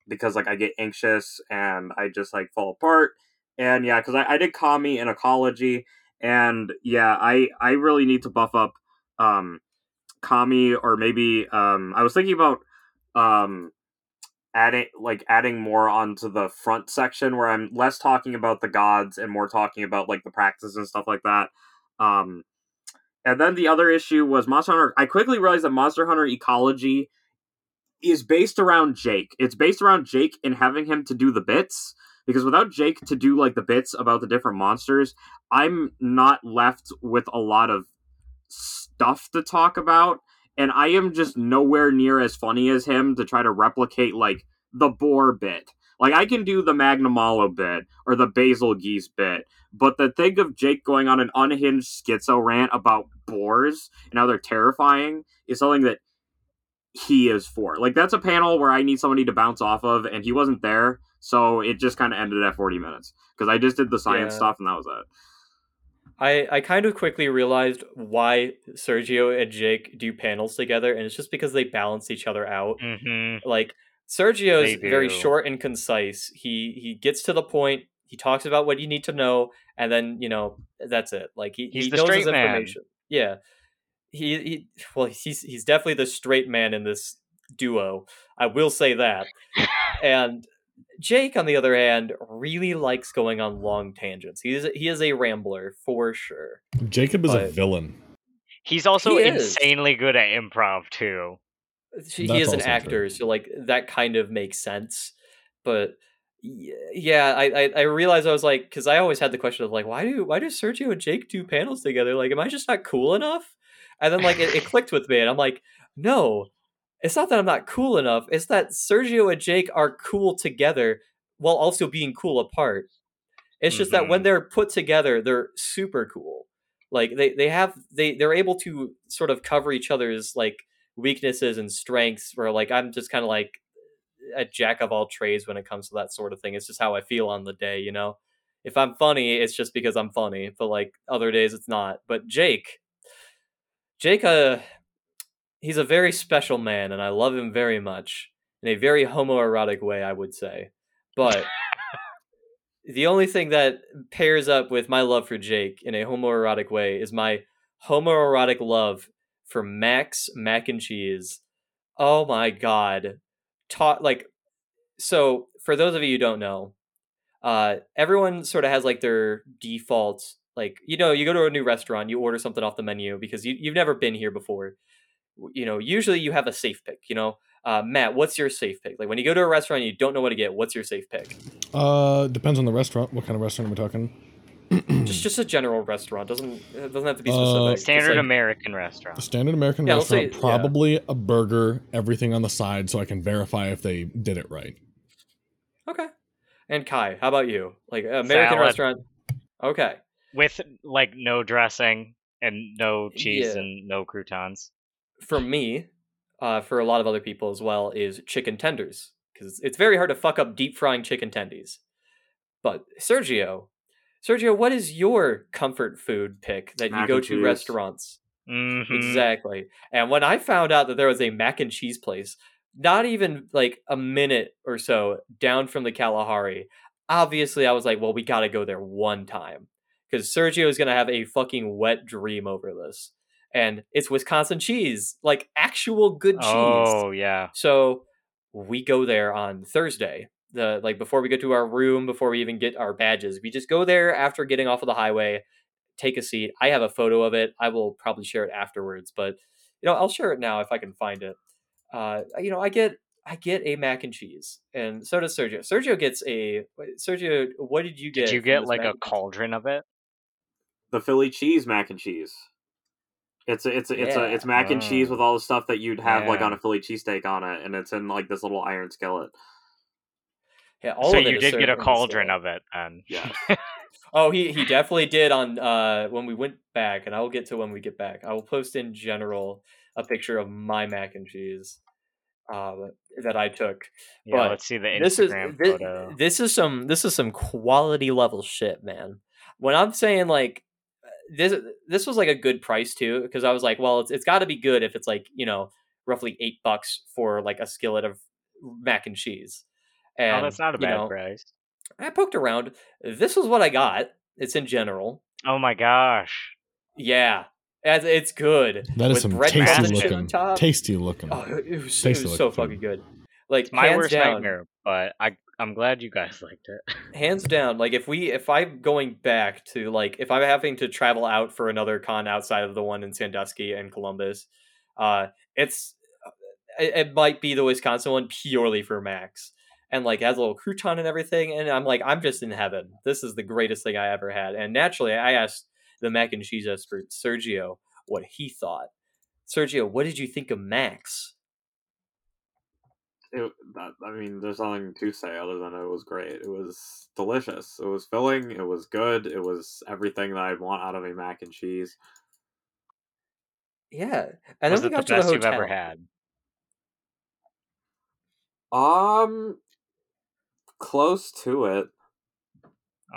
Speaker 4: because like I get anxious and I just like fall apart. And yeah, because I, I did Kami in ecology and yeah, I I really need to buff up um Kami or maybe um I was thinking about um adding like adding more onto the front section where I'm less talking about the gods and more talking about like the practices and stuff like that. Um and then the other issue was Monster Hunter I quickly realized that Monster Hunter ecology is based around Jake. It's based around Jake and having him to do the bits because without Jake to do like the bits about the different monsters, I'm not left with a lot of stuff to talk about and I am just nowhere near as funny as him to try to replicate like the boar bit. Like I can do the Magnamalo bit or the Bazelgeuse bit, but the thing of Jake going on an unhinged schizo rant about boars and how they're terrifying is something that he is for. Like that's a panel where I need somebody to bounce off of, and he wasn't there, so it just kind of ended at forty minutes because I just did the science
Speaker 1: Yeah.
Speaker 4: stuff and that was it.
Speaker 1: I, I kind of quickly realized why Sergio and Jake do panels together, and it's just because they balance each other out.
Speaker 3: Mm-hmm.
Speaker 1: Like Sergio's very short and concise. He he gets to the point. He talks about what you need to know, and then you know that's it. Like he,
Speaker 3: He's
Speaker 1: he knows his
Speaker 3: man.
Speaker 1: information. Yeah, he he. Well, he's he's definitely the straight man in this duo. I will say that. and Jake, on the other hand, really likes going on long tangents. He is he is a rambler for sure.
Speaker 2: Jacob is a villain.
Speaker 3: He's also
Speaker 1: He
Speaker 3: insanely good at improv too.
Speaker 1: he
Speaker 2: That's
Speaker 1: is an
Speaker 2: also true.
Speaker 1: actor, so like that kind of makes sense. But yeah, I I, I realized I was like, because I always had the question of like, why do why do Sergio and Jake do panels together? Like, am I just not cool enough? And then like it, it clicked with me, and I'm like, no, it's not that I'm not cool enough. It's that Sergio and Jake are cool together while also being cool apart. It's just that when
Speaker 3: Mhm.
Speaker 1: they're put together, they're super cool. Like they they have they they're able to sort of cover each other's like weaknesses and strengths where like I'm just kind of like a jack of all trades when it comes to that sort of thing. It's just how I feel on the day, you know. If I'm funny, it's just because I'm funny, but like other days it's not. But Jake Jake uh he's a very special man and I love him very much in a very homoerotic way, I would say. But the only thing that pairs up with my love for Jake in a homoerotic way is my homoerotic love for Max mac and cheese. Oh my god. Ta- like so for those of you who don't know, uh everyone sort of has like their default like you know, you go to a new restaurant, you order something off the menu because you you've never been here before. You know, usually you have a safe pick, you know. Uh, Matt, what's your safe pick? Like when you go to a restaurant and you don't know what to get, what's your safe pick?
Speaker 2: Uh, depends on the restaurant. What kind of restaurant are we talking?
Speaker 1: just just a general restaurant doesn't it doesn't have to be
Speaker 2: Uh,
Speaker 1: specific. Just,
Speaker 3: Standard
Speaker 1: like-
Speaker 3: American
Speaker 2: A
Speaker 3: restaurant.
Speaker 2: standard American
Speaker 1: Yeah,
Speaker 2: restaurant,
Speaker 1: say- yeah.
Speaker 2: probably a burger, everything on the side, so I can verify if they did it right.
Speaker 1: Okay. And Kai, how about you? Like uh, American
Speaker 3: Salad.
Speaker 1: restaurant. Okay.
Speaker 3: With like no dressing and no cheese
Speaker 1: Yeah.
Speaker 3: and no croutons.
Speaker 1: For me, uh, for a lot of other people as well, is chicken tenders because it's very hard to fuck up deep frying chicken tendies. But Sergio, Sergio, what is your comfort food pick that you go to
Speaker 4: cheese.
Speaker 1: restaurants?
Speaker 3: Mm-hmm.
Speaker 1: Exactly. And when I found out that there was a mac and cheese place, not even like a minute or so down from the Kalahari, obviously I was like, well, we got to go there one time because Sergio is going to have a fucking wet dream over this. And it's Wisconsin cheese, like actual good cheese.
Speaker 3: Oh yeah.
Speaker 1: So we go there on Thursday. The like before we go to our room, before we even get our badges, we just go there after getting off of the highway, take a seat. I have a photo of it. I will probably share it afterwards, but you know, I'll share it now if I can find it. Uh, you know, I get I get a mac and cheese, and so does Sergio. Sergio gets a Sergio. What did you get?
Speaker 3: Did you get like a cauldron of it?
Speaker 4: The Philly cheese mac and cheese. It's a, it's a, it's a, it's mac and cheese
Speaker 3: Oh.
Speaker 4: with all the stuff that you'd have like on a Philly cheesesteak on it, and it's in like this little iron skillet.
Speaker 1: Yeah, all
Speaker 3: so
Speaker 1: of
Speaker 3: you did get a cauldron of it, and
Speaker 4: Yeah.
Speaker 1: Oh, he he definitely did on uh when we went back, and I will get to when we get back. I will post in general a picture of my mac and cheese uh, that I took.
Speaker 3: yeah,
Speaker 1: But
Speaker 3: let's see the Instagram
Speaker 1: this is thi-
Speaker 3: photo.
Speaker 1: this is some this is some quality level shit, man. When I'm saying like this this was like a good price too because I was like, well, it's it's got to be good if it's like you know roughly eight bucks for like a skillet of mac and cheese. Oh, and
Speaker 3: oh, that's not a
Speaker 1: you
Speaker 3: bad
Speaker 1: know,
Speaker 3: price.
Speaker 1: I poked around. This was what I got. It's in general.
Speaker 3: Oh my gosh.
Speaker 1: Yeah, it's, it's good.
Speaker 2: That is
Speaker 1: With
Speaker 2: some
Speaker 1: bread
Speaker 2: tasty
Speaker 3: melted
Speaker 1: melted
Speaker 3: shit
Speaker 2: looking.
Speaker 1: top.
Speaker 2: Tasty looking.
Speaker 1: Oh, it was, it was so
Speaker 2: looking
Speaker 1: fucking good. Like
Speaker 3: It's my worst
Speaker 1: down,
Speaker 3: nightmare, but I I'm glad you guys liked it.
Speaker 1: hands down. Like if we if I'm going back to like if I'm having to travel out for another con outside of the one in Sandusky and Columbus, uh, it's it, it might be the Wisconsin one purely for Max. And like has a little crouton and everything, and I'm like, I'm just in heaven. This is the greatest thing I ever had. And naturally, I asked the mac and cheese expert Sergio what he thought. Sergio, what did you think of Max?
Speaker 4: It, that, I mean, there's nothing to say other than it was great. It was delicious. It was filling. It was good. It was everything that I'd want out of a mac and cheese.
Speaker 1: Yeah, and
Speaker 3: Was
Speaker 1: then
Speaker 3: it
Speaker 1: we
Speaker 3: the
Speaker 1: got to
Speaker 3: best
Speaker 1: the
Speaker 3: you've ever had?
Speaker 4: Um, close to it.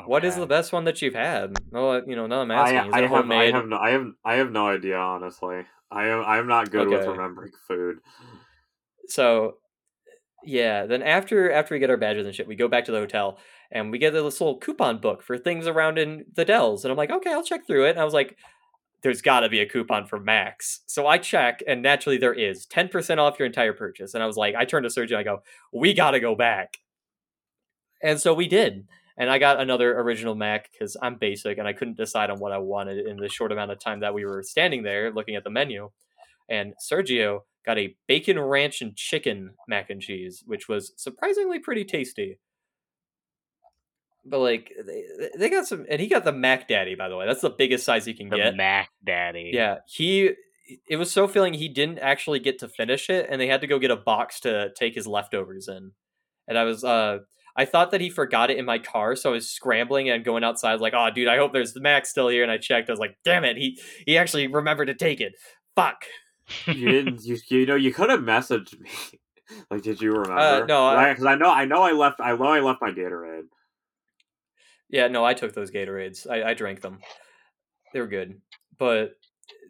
Speaker 1: What is the best one that you've had? Well, you know, now I'm
Speaker 4: I,
Speaker 1: asking. Is
Speaker 4: I
Speaker 1: it
Speaker 4: have, I have no, I have, I have no idea. Honestly, I am, I'm not good with remembering food.
Speaker 1: So, yeah. Then after after we get our badges and shit, we go back to the hotel and we get this little coupon book for things around in the Dells. And I'm like, okay, I'll check through it. And I was like, there's got to be a coupon for Max. So I check, and naturally there is 10% off your entire purchase. And I was like, I turned to Sergio and I go, we got to go back. And so we did. And I got another original Mac because I'm basic and I couldn't decide on what I wanted in the short amount of time that we were standing there looking at the menu. And Sergio got a bacon ranch and chicken mac and cheese, which was surprisingly pretty tasty. But like they, they got some, and he got the Mac Daddy, by the way. That's the biggest size he can
Speaker 3: The
Speaker 1: get.
Speaker 3: Mac Daddy.
Speaker 1: Yeah, he. It was so filling he didn't actually get to finish it, and they had to go get a box to take his leftovers in. And I was, uh, I thought that he forgot it in my car, so I was scrambling and going outside. Like, "Oh, dude, I hope there's the Mac still here." And I checked. I was like, "Damn it, he he actually remembered to take it. Fuck."
Speaker 4: You didn't, you, you know, you could have messaged me. like, did you remember?
Speaker 1: Uh, no, I-
Speaker 4: because I know, I know, I left, I know, I left my Gatorade.
Speaker 1: Yeah, no, I took those Gatorades. I, I drank them. They were good. But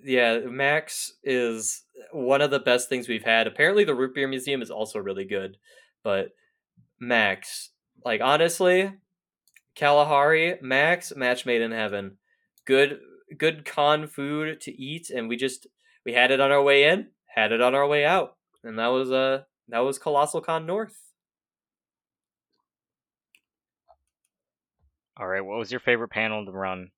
Speaker 1: yeah, Max is one of the best things we've had. Apparently the root beer museum is also really good. But Max, like honestly, Kalahari, Max, match made in heaven. Good good con food to eat and we just we had it on our way in, had it on our way out. And that was uh that was Colossal Con North.
Speaker 3: All right. What was your favorite panel to run?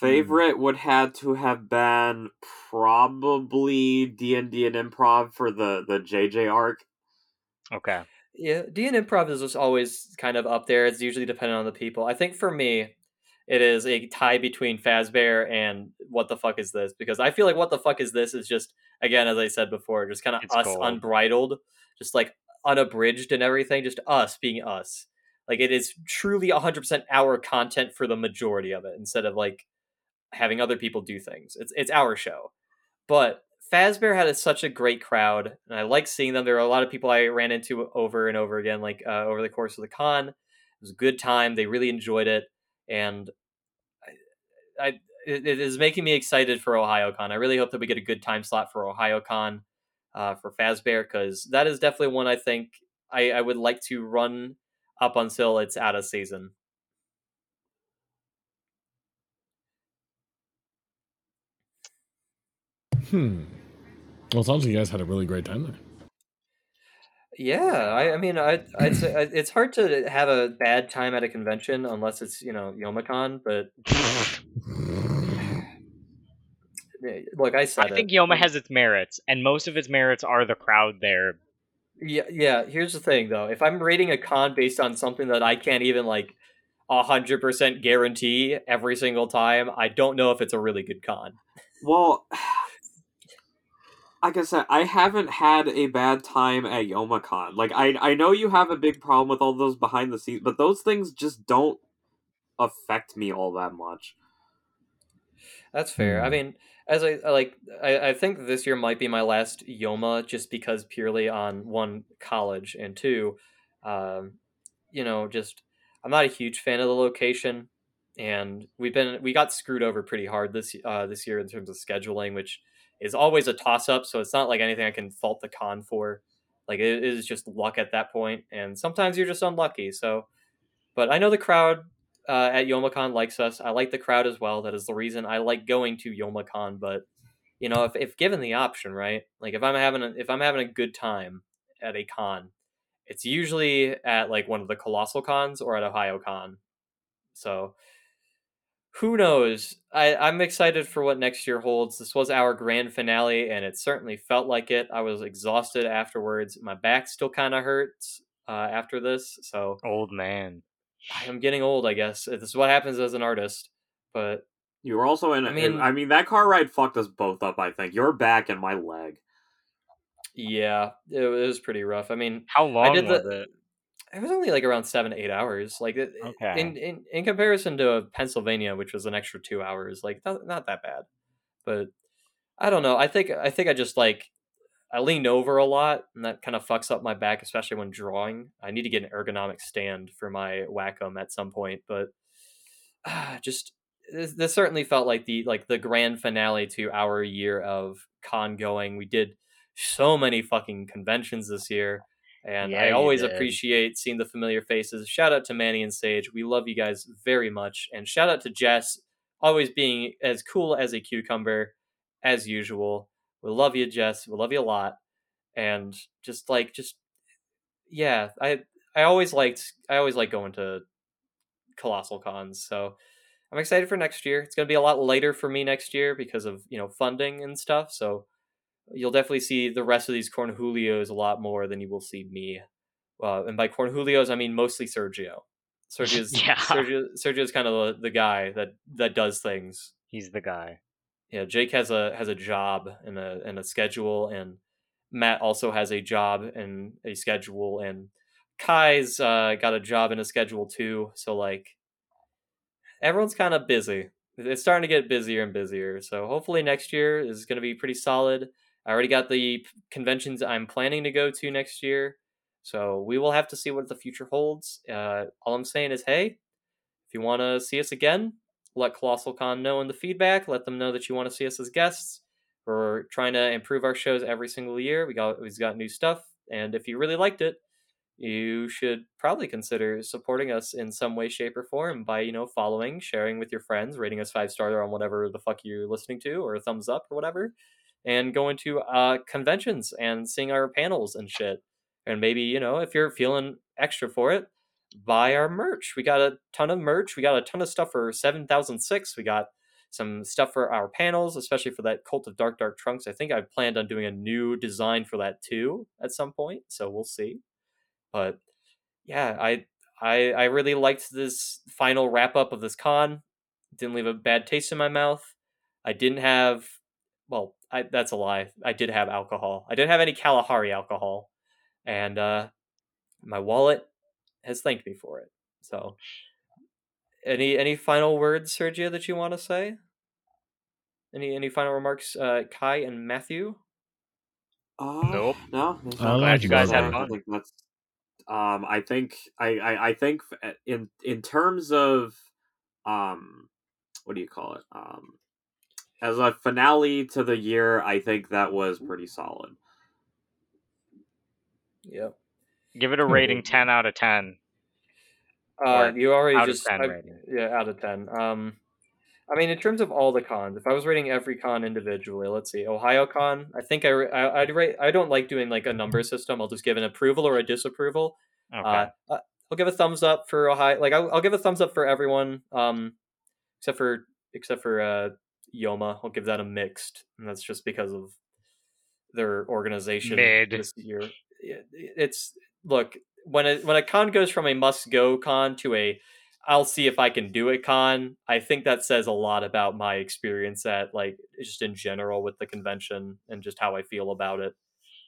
Speaker 4: Favorite would had to have been probably D and D and improv for the the JJ arc.
Speaker 3: Okay.
Speaker 1: Yeah, D and improv is just always kind of up there. It's usually dependent on the people. I think for me, it is a tie between Fazbear and What the fuck is this? Because I feel like What the fuck is this is just again, as I said before, just kind of us
Speaker 3: gold.
Speaker 1: unbridled, just like unabridged and everything, just us being us. Like it is truly 100% our content for the majority of it instead of like having other people do things. It's it's our show. But Fazbear had a, such a great crowd, and I like seeing them. There are a lot of people I ran into over and over again, like uh, over the course of the con. It was a good time. They really enjoyed it, and I, it is making me excited for OhioCon. I really hope that we get a good time slot for OhioCon uh, for Fazbear because that is definitely one I think I, I would like to run up until it's out of season.
Speaker 2: Hmm. Well, it sounds like you guys had a really great time there.
Speaker 1: Yeah, I, I mean, I, I'd say I- it's hard to have a bad time at a convention unless it's you know Youmacon. But look, I said
Speaker 3: I think
Speaker 1: it.
Speaker 3: Youma has its merits, and most of its merits are the crowd there.
Speaker 1: Yeah, yeah. Here's the thing, though. If I'm rating a con based on something that I can't even like, a hundred percent guarantee every single time, I don't know if it's a really good con.
Speaker 4: Well, like I said, I haven't had a bad time at Youmacon. Like I, I know you have a big problem with all those behind the scenes, but those things just don't affect me all that much.
Speaker 1: That's fair. I
Speaker 2: Hmm.
Speaker 1: mean, as I I like, I, I think this year might be my last Youma, just because purely on one college and two, um, you know, just I'm not a huge fan of the location, and we've been we got screwed over pretty hard this uh, this year in terms of scheduling, which is always a toss up. So it's not like anything I can fault the con for. Like it is just luck at that point, and sometimes you're just unlucky. So, but I know the crowd uh, at Youmacon likes us. I like the crowd as well. That is the reason I like going to Youmacon. But you know, if, if given the option, right? Like if I'm having a, if I'm having a good time at a con, it's usually at like one of the colossal cons or at Ohio Con. So who knows? I, I'm excited for what next year holds. This was our grand finale, and it certainly felt like it. I was exhausted afterwards. My back still kind of hurts uh, after this, so
Speaker 3: Old man.
Speaker 1: I am getting old. I guess this is what happens as an artist. But
Speaker 4: You were also in.
Speaker 1: I
Speaker 4: I
Speaker 1: mean-
Speaker 4: mean, I mean that car ride fucked us both up. I think your back and my leg.
Speaker 1: yeah, it, was pretty rough. I mean,
Speaker 3: How long I
Speaker 1: did
Speaker 3: was
Speaker 1: the-
Speaker 3: it?
Speaker 1: It was only like around seven, to eight hours. Like it-
Speaker 3: Okay.
Speaker 1: in in in comparison to Pennsylvania, which was an extra two hours, like not, not that bad. But I don't know. I think I think I just like I leaned over a lot, and that kind of fucks up my back, especially when drawing. I need to get an ergonomic stand for my Wacom at some point, but ah, just this, this certainly felt like the like the grand finale to our year of con going. We did so many fucking conventions this year, and
Speaker 3: Yeah,
Speaker 1: I always appreciate seeing the familiar faces. Shout out to Manny and Sage. We love you guys very much, and shout out to Jess, always being as cool as a cucumber as usual. We love you, Jess. We love you a lot, and just like just yeah, I I always liked I always like going to colossal cons. So I'm excited for next year. It's going to be a lot later for me next year because of you know funding and stuff. So you'll definitely see the rest of these Cornhulios a lot more than you will see me. Uh, and by Cornhulios, I mean mostly Sergio. Sergio's
Speaker 3: Yeah.
Speaker 1: Sergio, Sergio's kind of the, the guy that that does things.
Speaker 3: He's the guy.
Speaker 1: Yeah, Jake has a has a job and a and a schedule, and Matt also has a job and a schedule, and Kai's uh, got a job and a schedule too. So like, everyone's kind of busy. It's starting to get busier and busier. So hopefully next year is going to be pretty solid. I already got the conventions I'm planning to go to next year. So we will have to see what the future holds. Uh, all I'm saying is, hey, if you want to see us again, let Colossal Con know in the feedback. Let them know that you want to see us as guests. We're trying to improve our shows every single year. We got we've got new stuff, and if you really liked it, you should probably consider supporting us in some way, shape, or form by you know following, sharing with your friends, rating us five star on whatever the fuck you're listening to, or a thumbs up or whatever, and going to uh, conventions and seeing our panels and shit. And maybe you know if you're feeling extra for it, buy our merch. We got a ton of merch. We got a ton of stuff for 7006. We got some stuff for our panels, especially for that Cult of Dark Dark Trunks. I think I planned on doing a new design for that too at some point, so we'll see. But yeah, I I I really liked this final wrap up of this con. Didn't leave a bad taste in my mouth. I didn't have well, I that's a lie. I did have alcohol. I didn't have any Kalahari alcohol. And uh my wallet has thanked me for it. So, any any final words, Sergio, that you want to say? Any any final remarks, uh, Kai and Matthew?
Speaker 4: Uh,
Speaker 3: Nope.
Speaker 4: No. there's
Speaker 2: I
Speaker 4: not
Speaker 2: like you guys had
Speaker 4: say. I think that's. Um, I think I, I I think in in terms of um, what do you call it? Um, as a finale to the year, I think that was pretty solid.
Speaker 1: Yep.
Speaker 3: Give it a rating 10 out of 10.
Speaker 1: Uh, you already
Speaker 3: out of
Speaker 1: just
Speaker 3: 10
Speaker 1: I-
Speaker 3: rating.
Speaker 1: yeah out of ten. Um, I mean, in terms of all the cons, if I was rating every con individually, let's see, Ohio Con. I think I, I I'd rate. I don't like doing like a number system. I'll just give an approval or a disapproval.
Speaker 3: Okay.
Speaker 1: Uh, uh, I'll give a thumbs up for Ohio. Like I'll, I'll give a thumbs up for everyone, um, except for except for uh, Youma. I'll give that a mixed, and that's just because of their organization
Speaker 3: Mid.
Speaker 1: this year. It's look when a when a con goes from a must go con to a I'll see if I can do it con. I think that says a lot about my experience at like just in general with the convention and just how I feel about it.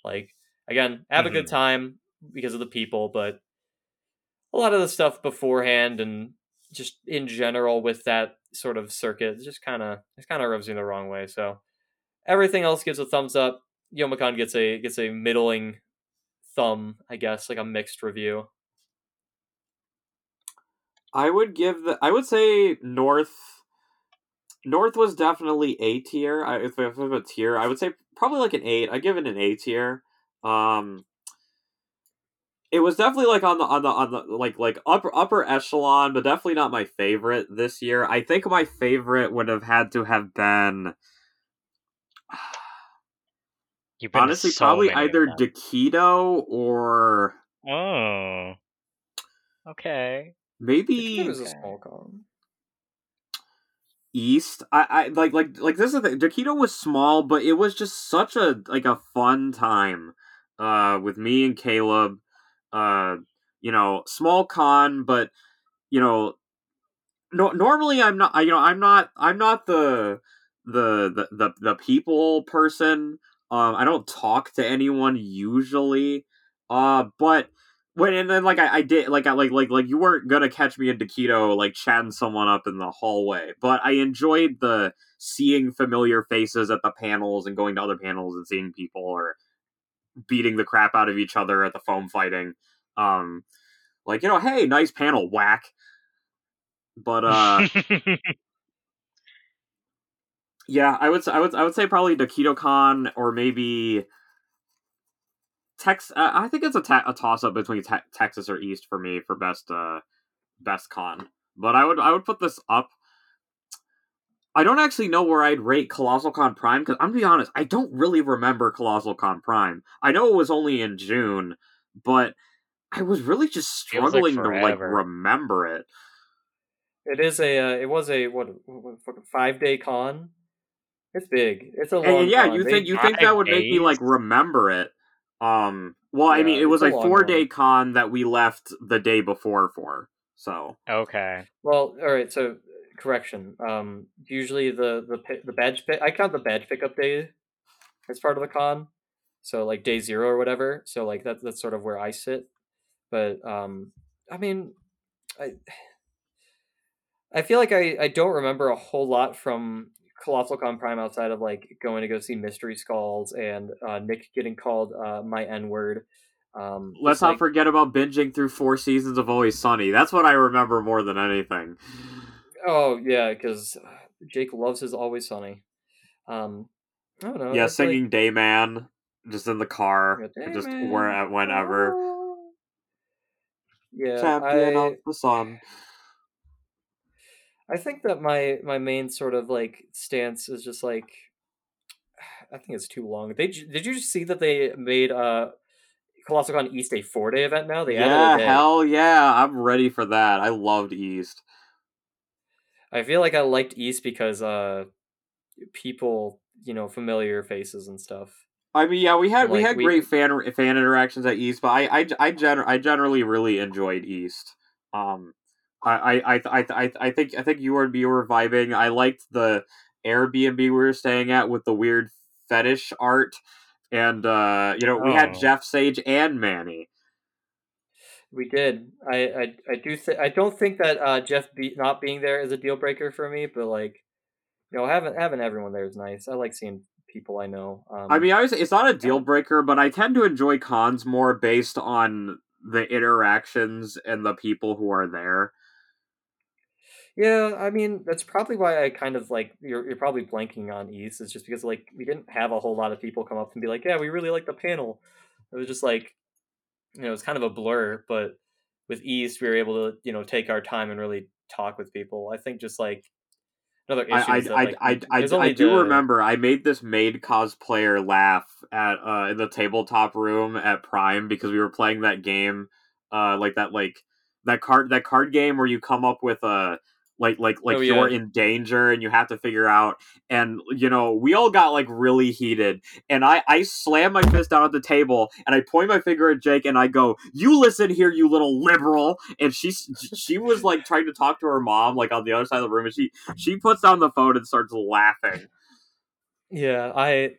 Speaker 1: Like again, have a good mm-hmm. time because of the people, but a lot of the stuff beforehand and just in general with that sort of circuit it just kind of it kind of rubs me the wrong way. So everything else gives a thumbs up. Youmacon gets a gets a middling thumb, I guess, like a mixed review.
Speaker 4: I would give the. I would say North. North was definitely A tier. I, if I have a tier, I would say probably like an eight. I give it an A tier. Um, it was definitely like on the on the on the like like upper upper echelon, but definitely not my favorite this year. I think my favorite would have had to have been
Speaker 3: You've been
Speaker 4: honestly
Speaker 3: so
Speaker 4: probably either
Speaker 3: them.
Speaker 4: Dekito or
Speaker 3: Oh. Okay.
Speaker 4: maybe
Speaker 1: It was a
Speaker 3: Okay.
Speaker 1: small.
Speaker 4: East. I, I like like like this is the thing. Dakito was small, but it was just such a like a fun time. Uh, with me and Caleb. Uh, you know, small con, but you know, no. Normally, I'm not. You know, I'm not. I'm not the the the the, the people person. Um, I don't talk to anyone usually. Uh, but when and then like I, I did like I like like like you weren't gonna catch me in Taquito like chatting someone up in the hallway, but I enjoyed the seeing familiar faces at the panels and going to other panels and seeing people or beating the crap out of each other at the foam fighting. Um, like you know, hey, nice panel, whack. But uh, yeah, I would I would I would say probably Taquito Con or maybe Tex. Uh, I think it's a, ta- a toss up between te- Texas or East for me for best uh best con. But I would I would put this up. I don't actually know where I'd rate Colossal Con Prime because I'm gonna be honest, I don't really remember Colossal Con Prime. I know it was only in June, but I was really just
Speaker 3: Feels like
Speaker 4: struggling to like remember it.
Speaker 1: It is a. Uh, it was a what? what fucking five day con. It's big. It's a long.
Speaker 4: And yeah,
Speaker 1: con.
Speaker 4: you think you think that would make me like remember it? Um, well, I mean, it was a
Speaker 1: a
Speaker 4: four day con that we left the day before for. So
Speaker 3: okay.
Speaker 1: Well, all right. So correction. Um, usually the the the badge pick. I count the badge pickup day as part of the con. So like day zero or whatever. So like that's that's sort of where I sit. But um, I mean, I I feel like I I don't remember a whole lot from Colossal Con Prime outside of like going to go see Mystery Skulls and uh, Nick getting called uh, my N word. Um,
Speaker 4: let's not
Speaker 1: like,
Speaker 4: forget about binging through four seasons of Always Sunny. That's what I remember more than anything.
Speaker 1: Oh yeah, because Jake loves his Always Sunny. Um, I don't know.
Speaker 4: yeah,
Speaker 1: it's like-
Speaker 4: singing Dayman just in the car,
Speaker 1: Yeah,
Speaker 4: just
Speaker 1: Dayman,
Speaker 4: where whenever.
Speaker 1: oh. Yeah,
Speaker 4: Champion
Speaker 1: I,
Speaker 4: of the sun.
Speaker 1: I think that my my main sort of like stance is just like I think it's too long. They did you see that they made uh Colossal Con East a four day event now? They added
Speaker 4: Yeah,
Speaker 1: a day.
Speaker 4: hell yeah, I'm ready for that. I loved East.
Speaker 1: I feel like I liked East because uh people you know familiar faces and stuff.
Speaker 4: I mean, yeah, we had we had
Speaker 1: we-
Speaker 4: great fan fan interactions at East, but I I I, gener- I generally really enjoyed East. Um, I I I I I, think I think you were you were vibing. I liked the Airbnb we were staying at with the weird fetish art, and uh, you know we had
Speaker 3: Oh.
Speaker 4: Jeff Sage and Manny.
Speaker 1: We did. I I, I do think I don't think that uh, Jeff be- not being there is a deal breaker for me, but like, you know, having having everyone there is nice. I like seeing people I know. Um,
Speaker 4: I mean, I was, it's not a deal breaker, but I tend to enjoy cons more based on the interactions and the people who are there.
Speaker 1: yeah, I mean that's probably why I kind of like you're you're probably blanking on East is just because like we didn't have a whole lot of people come up and be like, yeah, we really like the panel. It was just like, you know, it's kind of a blur, but with East we were able to you know take our time and really talk with people. I think just like another issue
Speaker 4: I
Speaker 1: is that,
Speaker 4: I,
Speaker 1: like,
Speaker 4: I, I, I, I do
Speaker 1: the-
Speaker 4: remember I made this maid cosplayer laugh at uh in the tabletop room at Prime because we were playing that game uh like that like that card that card game where you come up with a like like like
Speaker 1: Oh,
Speaker 4: you're in danger and you have to figure out and you know we all got like really heated and i i slam my fist down at the table and i point my finger at jake and i go you listen here you little liberal and she she was like trying to talk to her mom like on the other side of the room and she she puts down the phone and starts laughing.
Speaker 1: Yeah, I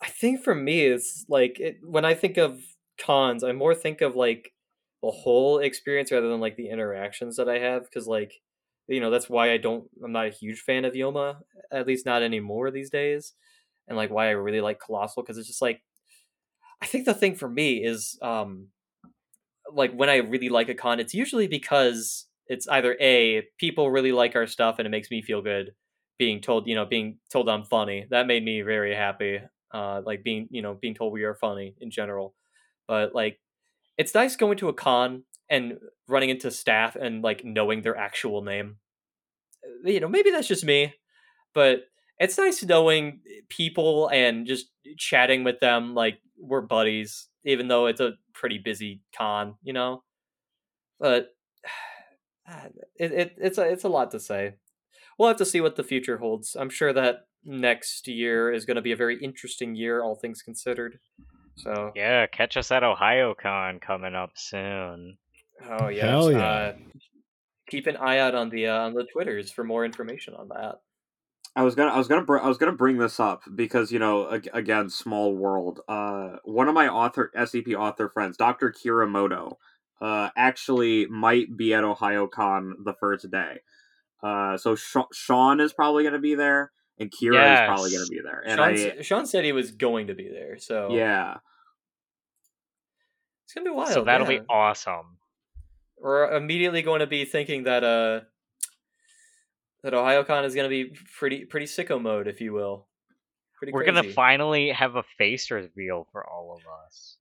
Speaker 1: I think for me it's like it, when I think of cons, I more think of like the whole experience rather than like the interactions that I have because like you know that's why I don't I'm not a huge fan of Youma at least not anymore these days and like why I really like Colossal because it's just like I think the thing for me is um like when I really like a con it's usually because it's either a people really like our stuff and it makes me feel good being told you know being told i'm funny. That made me very happy uh like being you know being told we are funny in general. But like it's nice going to a con and running into staff and like knowing their actual name Uh, you know maybe that's just me but it's nice knowing people and just chatting with them like we're buddies even though it's a pretty busy con you know but it, it it's a it's a lot to say we'll have to see what the future holds. I'm sure that next year is going to be a very interesting year, all things considered. So,
Speaker 3: Yeah, catch us at OhioCon coming up soon.
Speaker 1: Oh yeah,
Speaker 2: Hell yeah.
Speaker 1: Uh, keep an eye out on the uh, on the twitters for more information on that.
Speaker 4: I was gonna, I was gonna, br- I was gonna bring this up because you know, ag- again, small world. Uh, one of my author, SCP author friends, Doctor Kiramoto, uh, actually might be at OhioCon the first day. Uh, so Sha- Sean is probably gonna be there, and Kira is probably gonna be there. And
Speaker 1: Sean,
Speaker 4: I,
Speaker 1: s- Sean said he was going to be there, so
Speaker 4: yeah,
Speaker 1: it's gonna be wild.
Speaker 3: so that'll
Speaker 1: yeah.
Speaker 3: be awesome.
Speaker 1: We're immediately going to be thinking that uh that OhioCon is going to be pretty pretty sicko mode, if you will. Pretty
Speaker 3: We're gonna finally have a face reveal for all of us.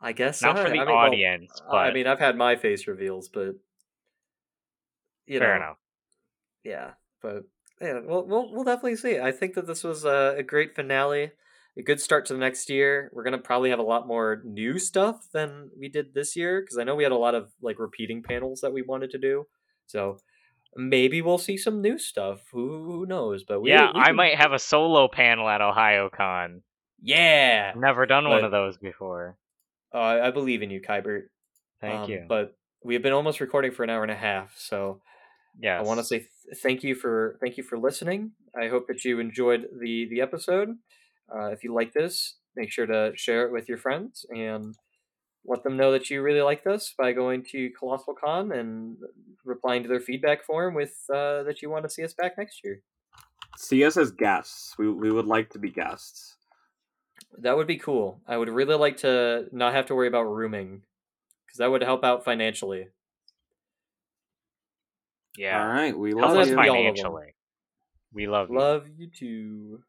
Speaker 1: I guess
Speaker 3: Not
Speaker 1: so.
Speaker 3: for the
Speaker 1: I mean, well,
Speaker 3: audience,
Speaker 1: I mean, I've had my face reveals, but you
Speaker 3: fair
Speaker 1: know,
Speaker 3: enough.
Speaker 1: yeah. But yeah, we'll we'll we'll definitely see. I think that this was a, a great finale, a good start to the next year. We're gonna probably have a lot more new stuff than we did this year because I know we had a lot of like repeating panels that we wanted to do. So maybe we'll see some new stuff. Who, who knows? But we,
Speaker 3: yeah,
Speaker 1: we
Speaker 3: I might have a solo panel at OhioCon.
Speaker 1: Yeah,
Speaker 3: I've never done one of those before.
Speaker 1: uh, I believe in you, Kybert.
Speaker 3: Thank
Speaker 1: Um,
Speaker 3: you.
Speaker 1: But we've been almost recording for an hour and a half, so
Speaker 3: yeah,
Speaker 1: I want to say th- thank you for thank you for listening. I hope that you enjoyed the the episode. Uh, if you like this, make sure to share it with your friends and let them know that you really like this by going to Colossal Con and replying to their feedback form with uh, that you want to see us back next year.
Speaker 4: see us as guests. We we would like to be guests.
Speaker 1: That would be cool. I would really like to not have to worry about rooming because that would help out financially.
Speaker 3: yeah.
Speaker 4: All right, we love
Speaker 3: us
Speaker 4: you.
Speaker 1: be all of them.
Speaker 3: financially. We love you.
Speaker 1: Love you too.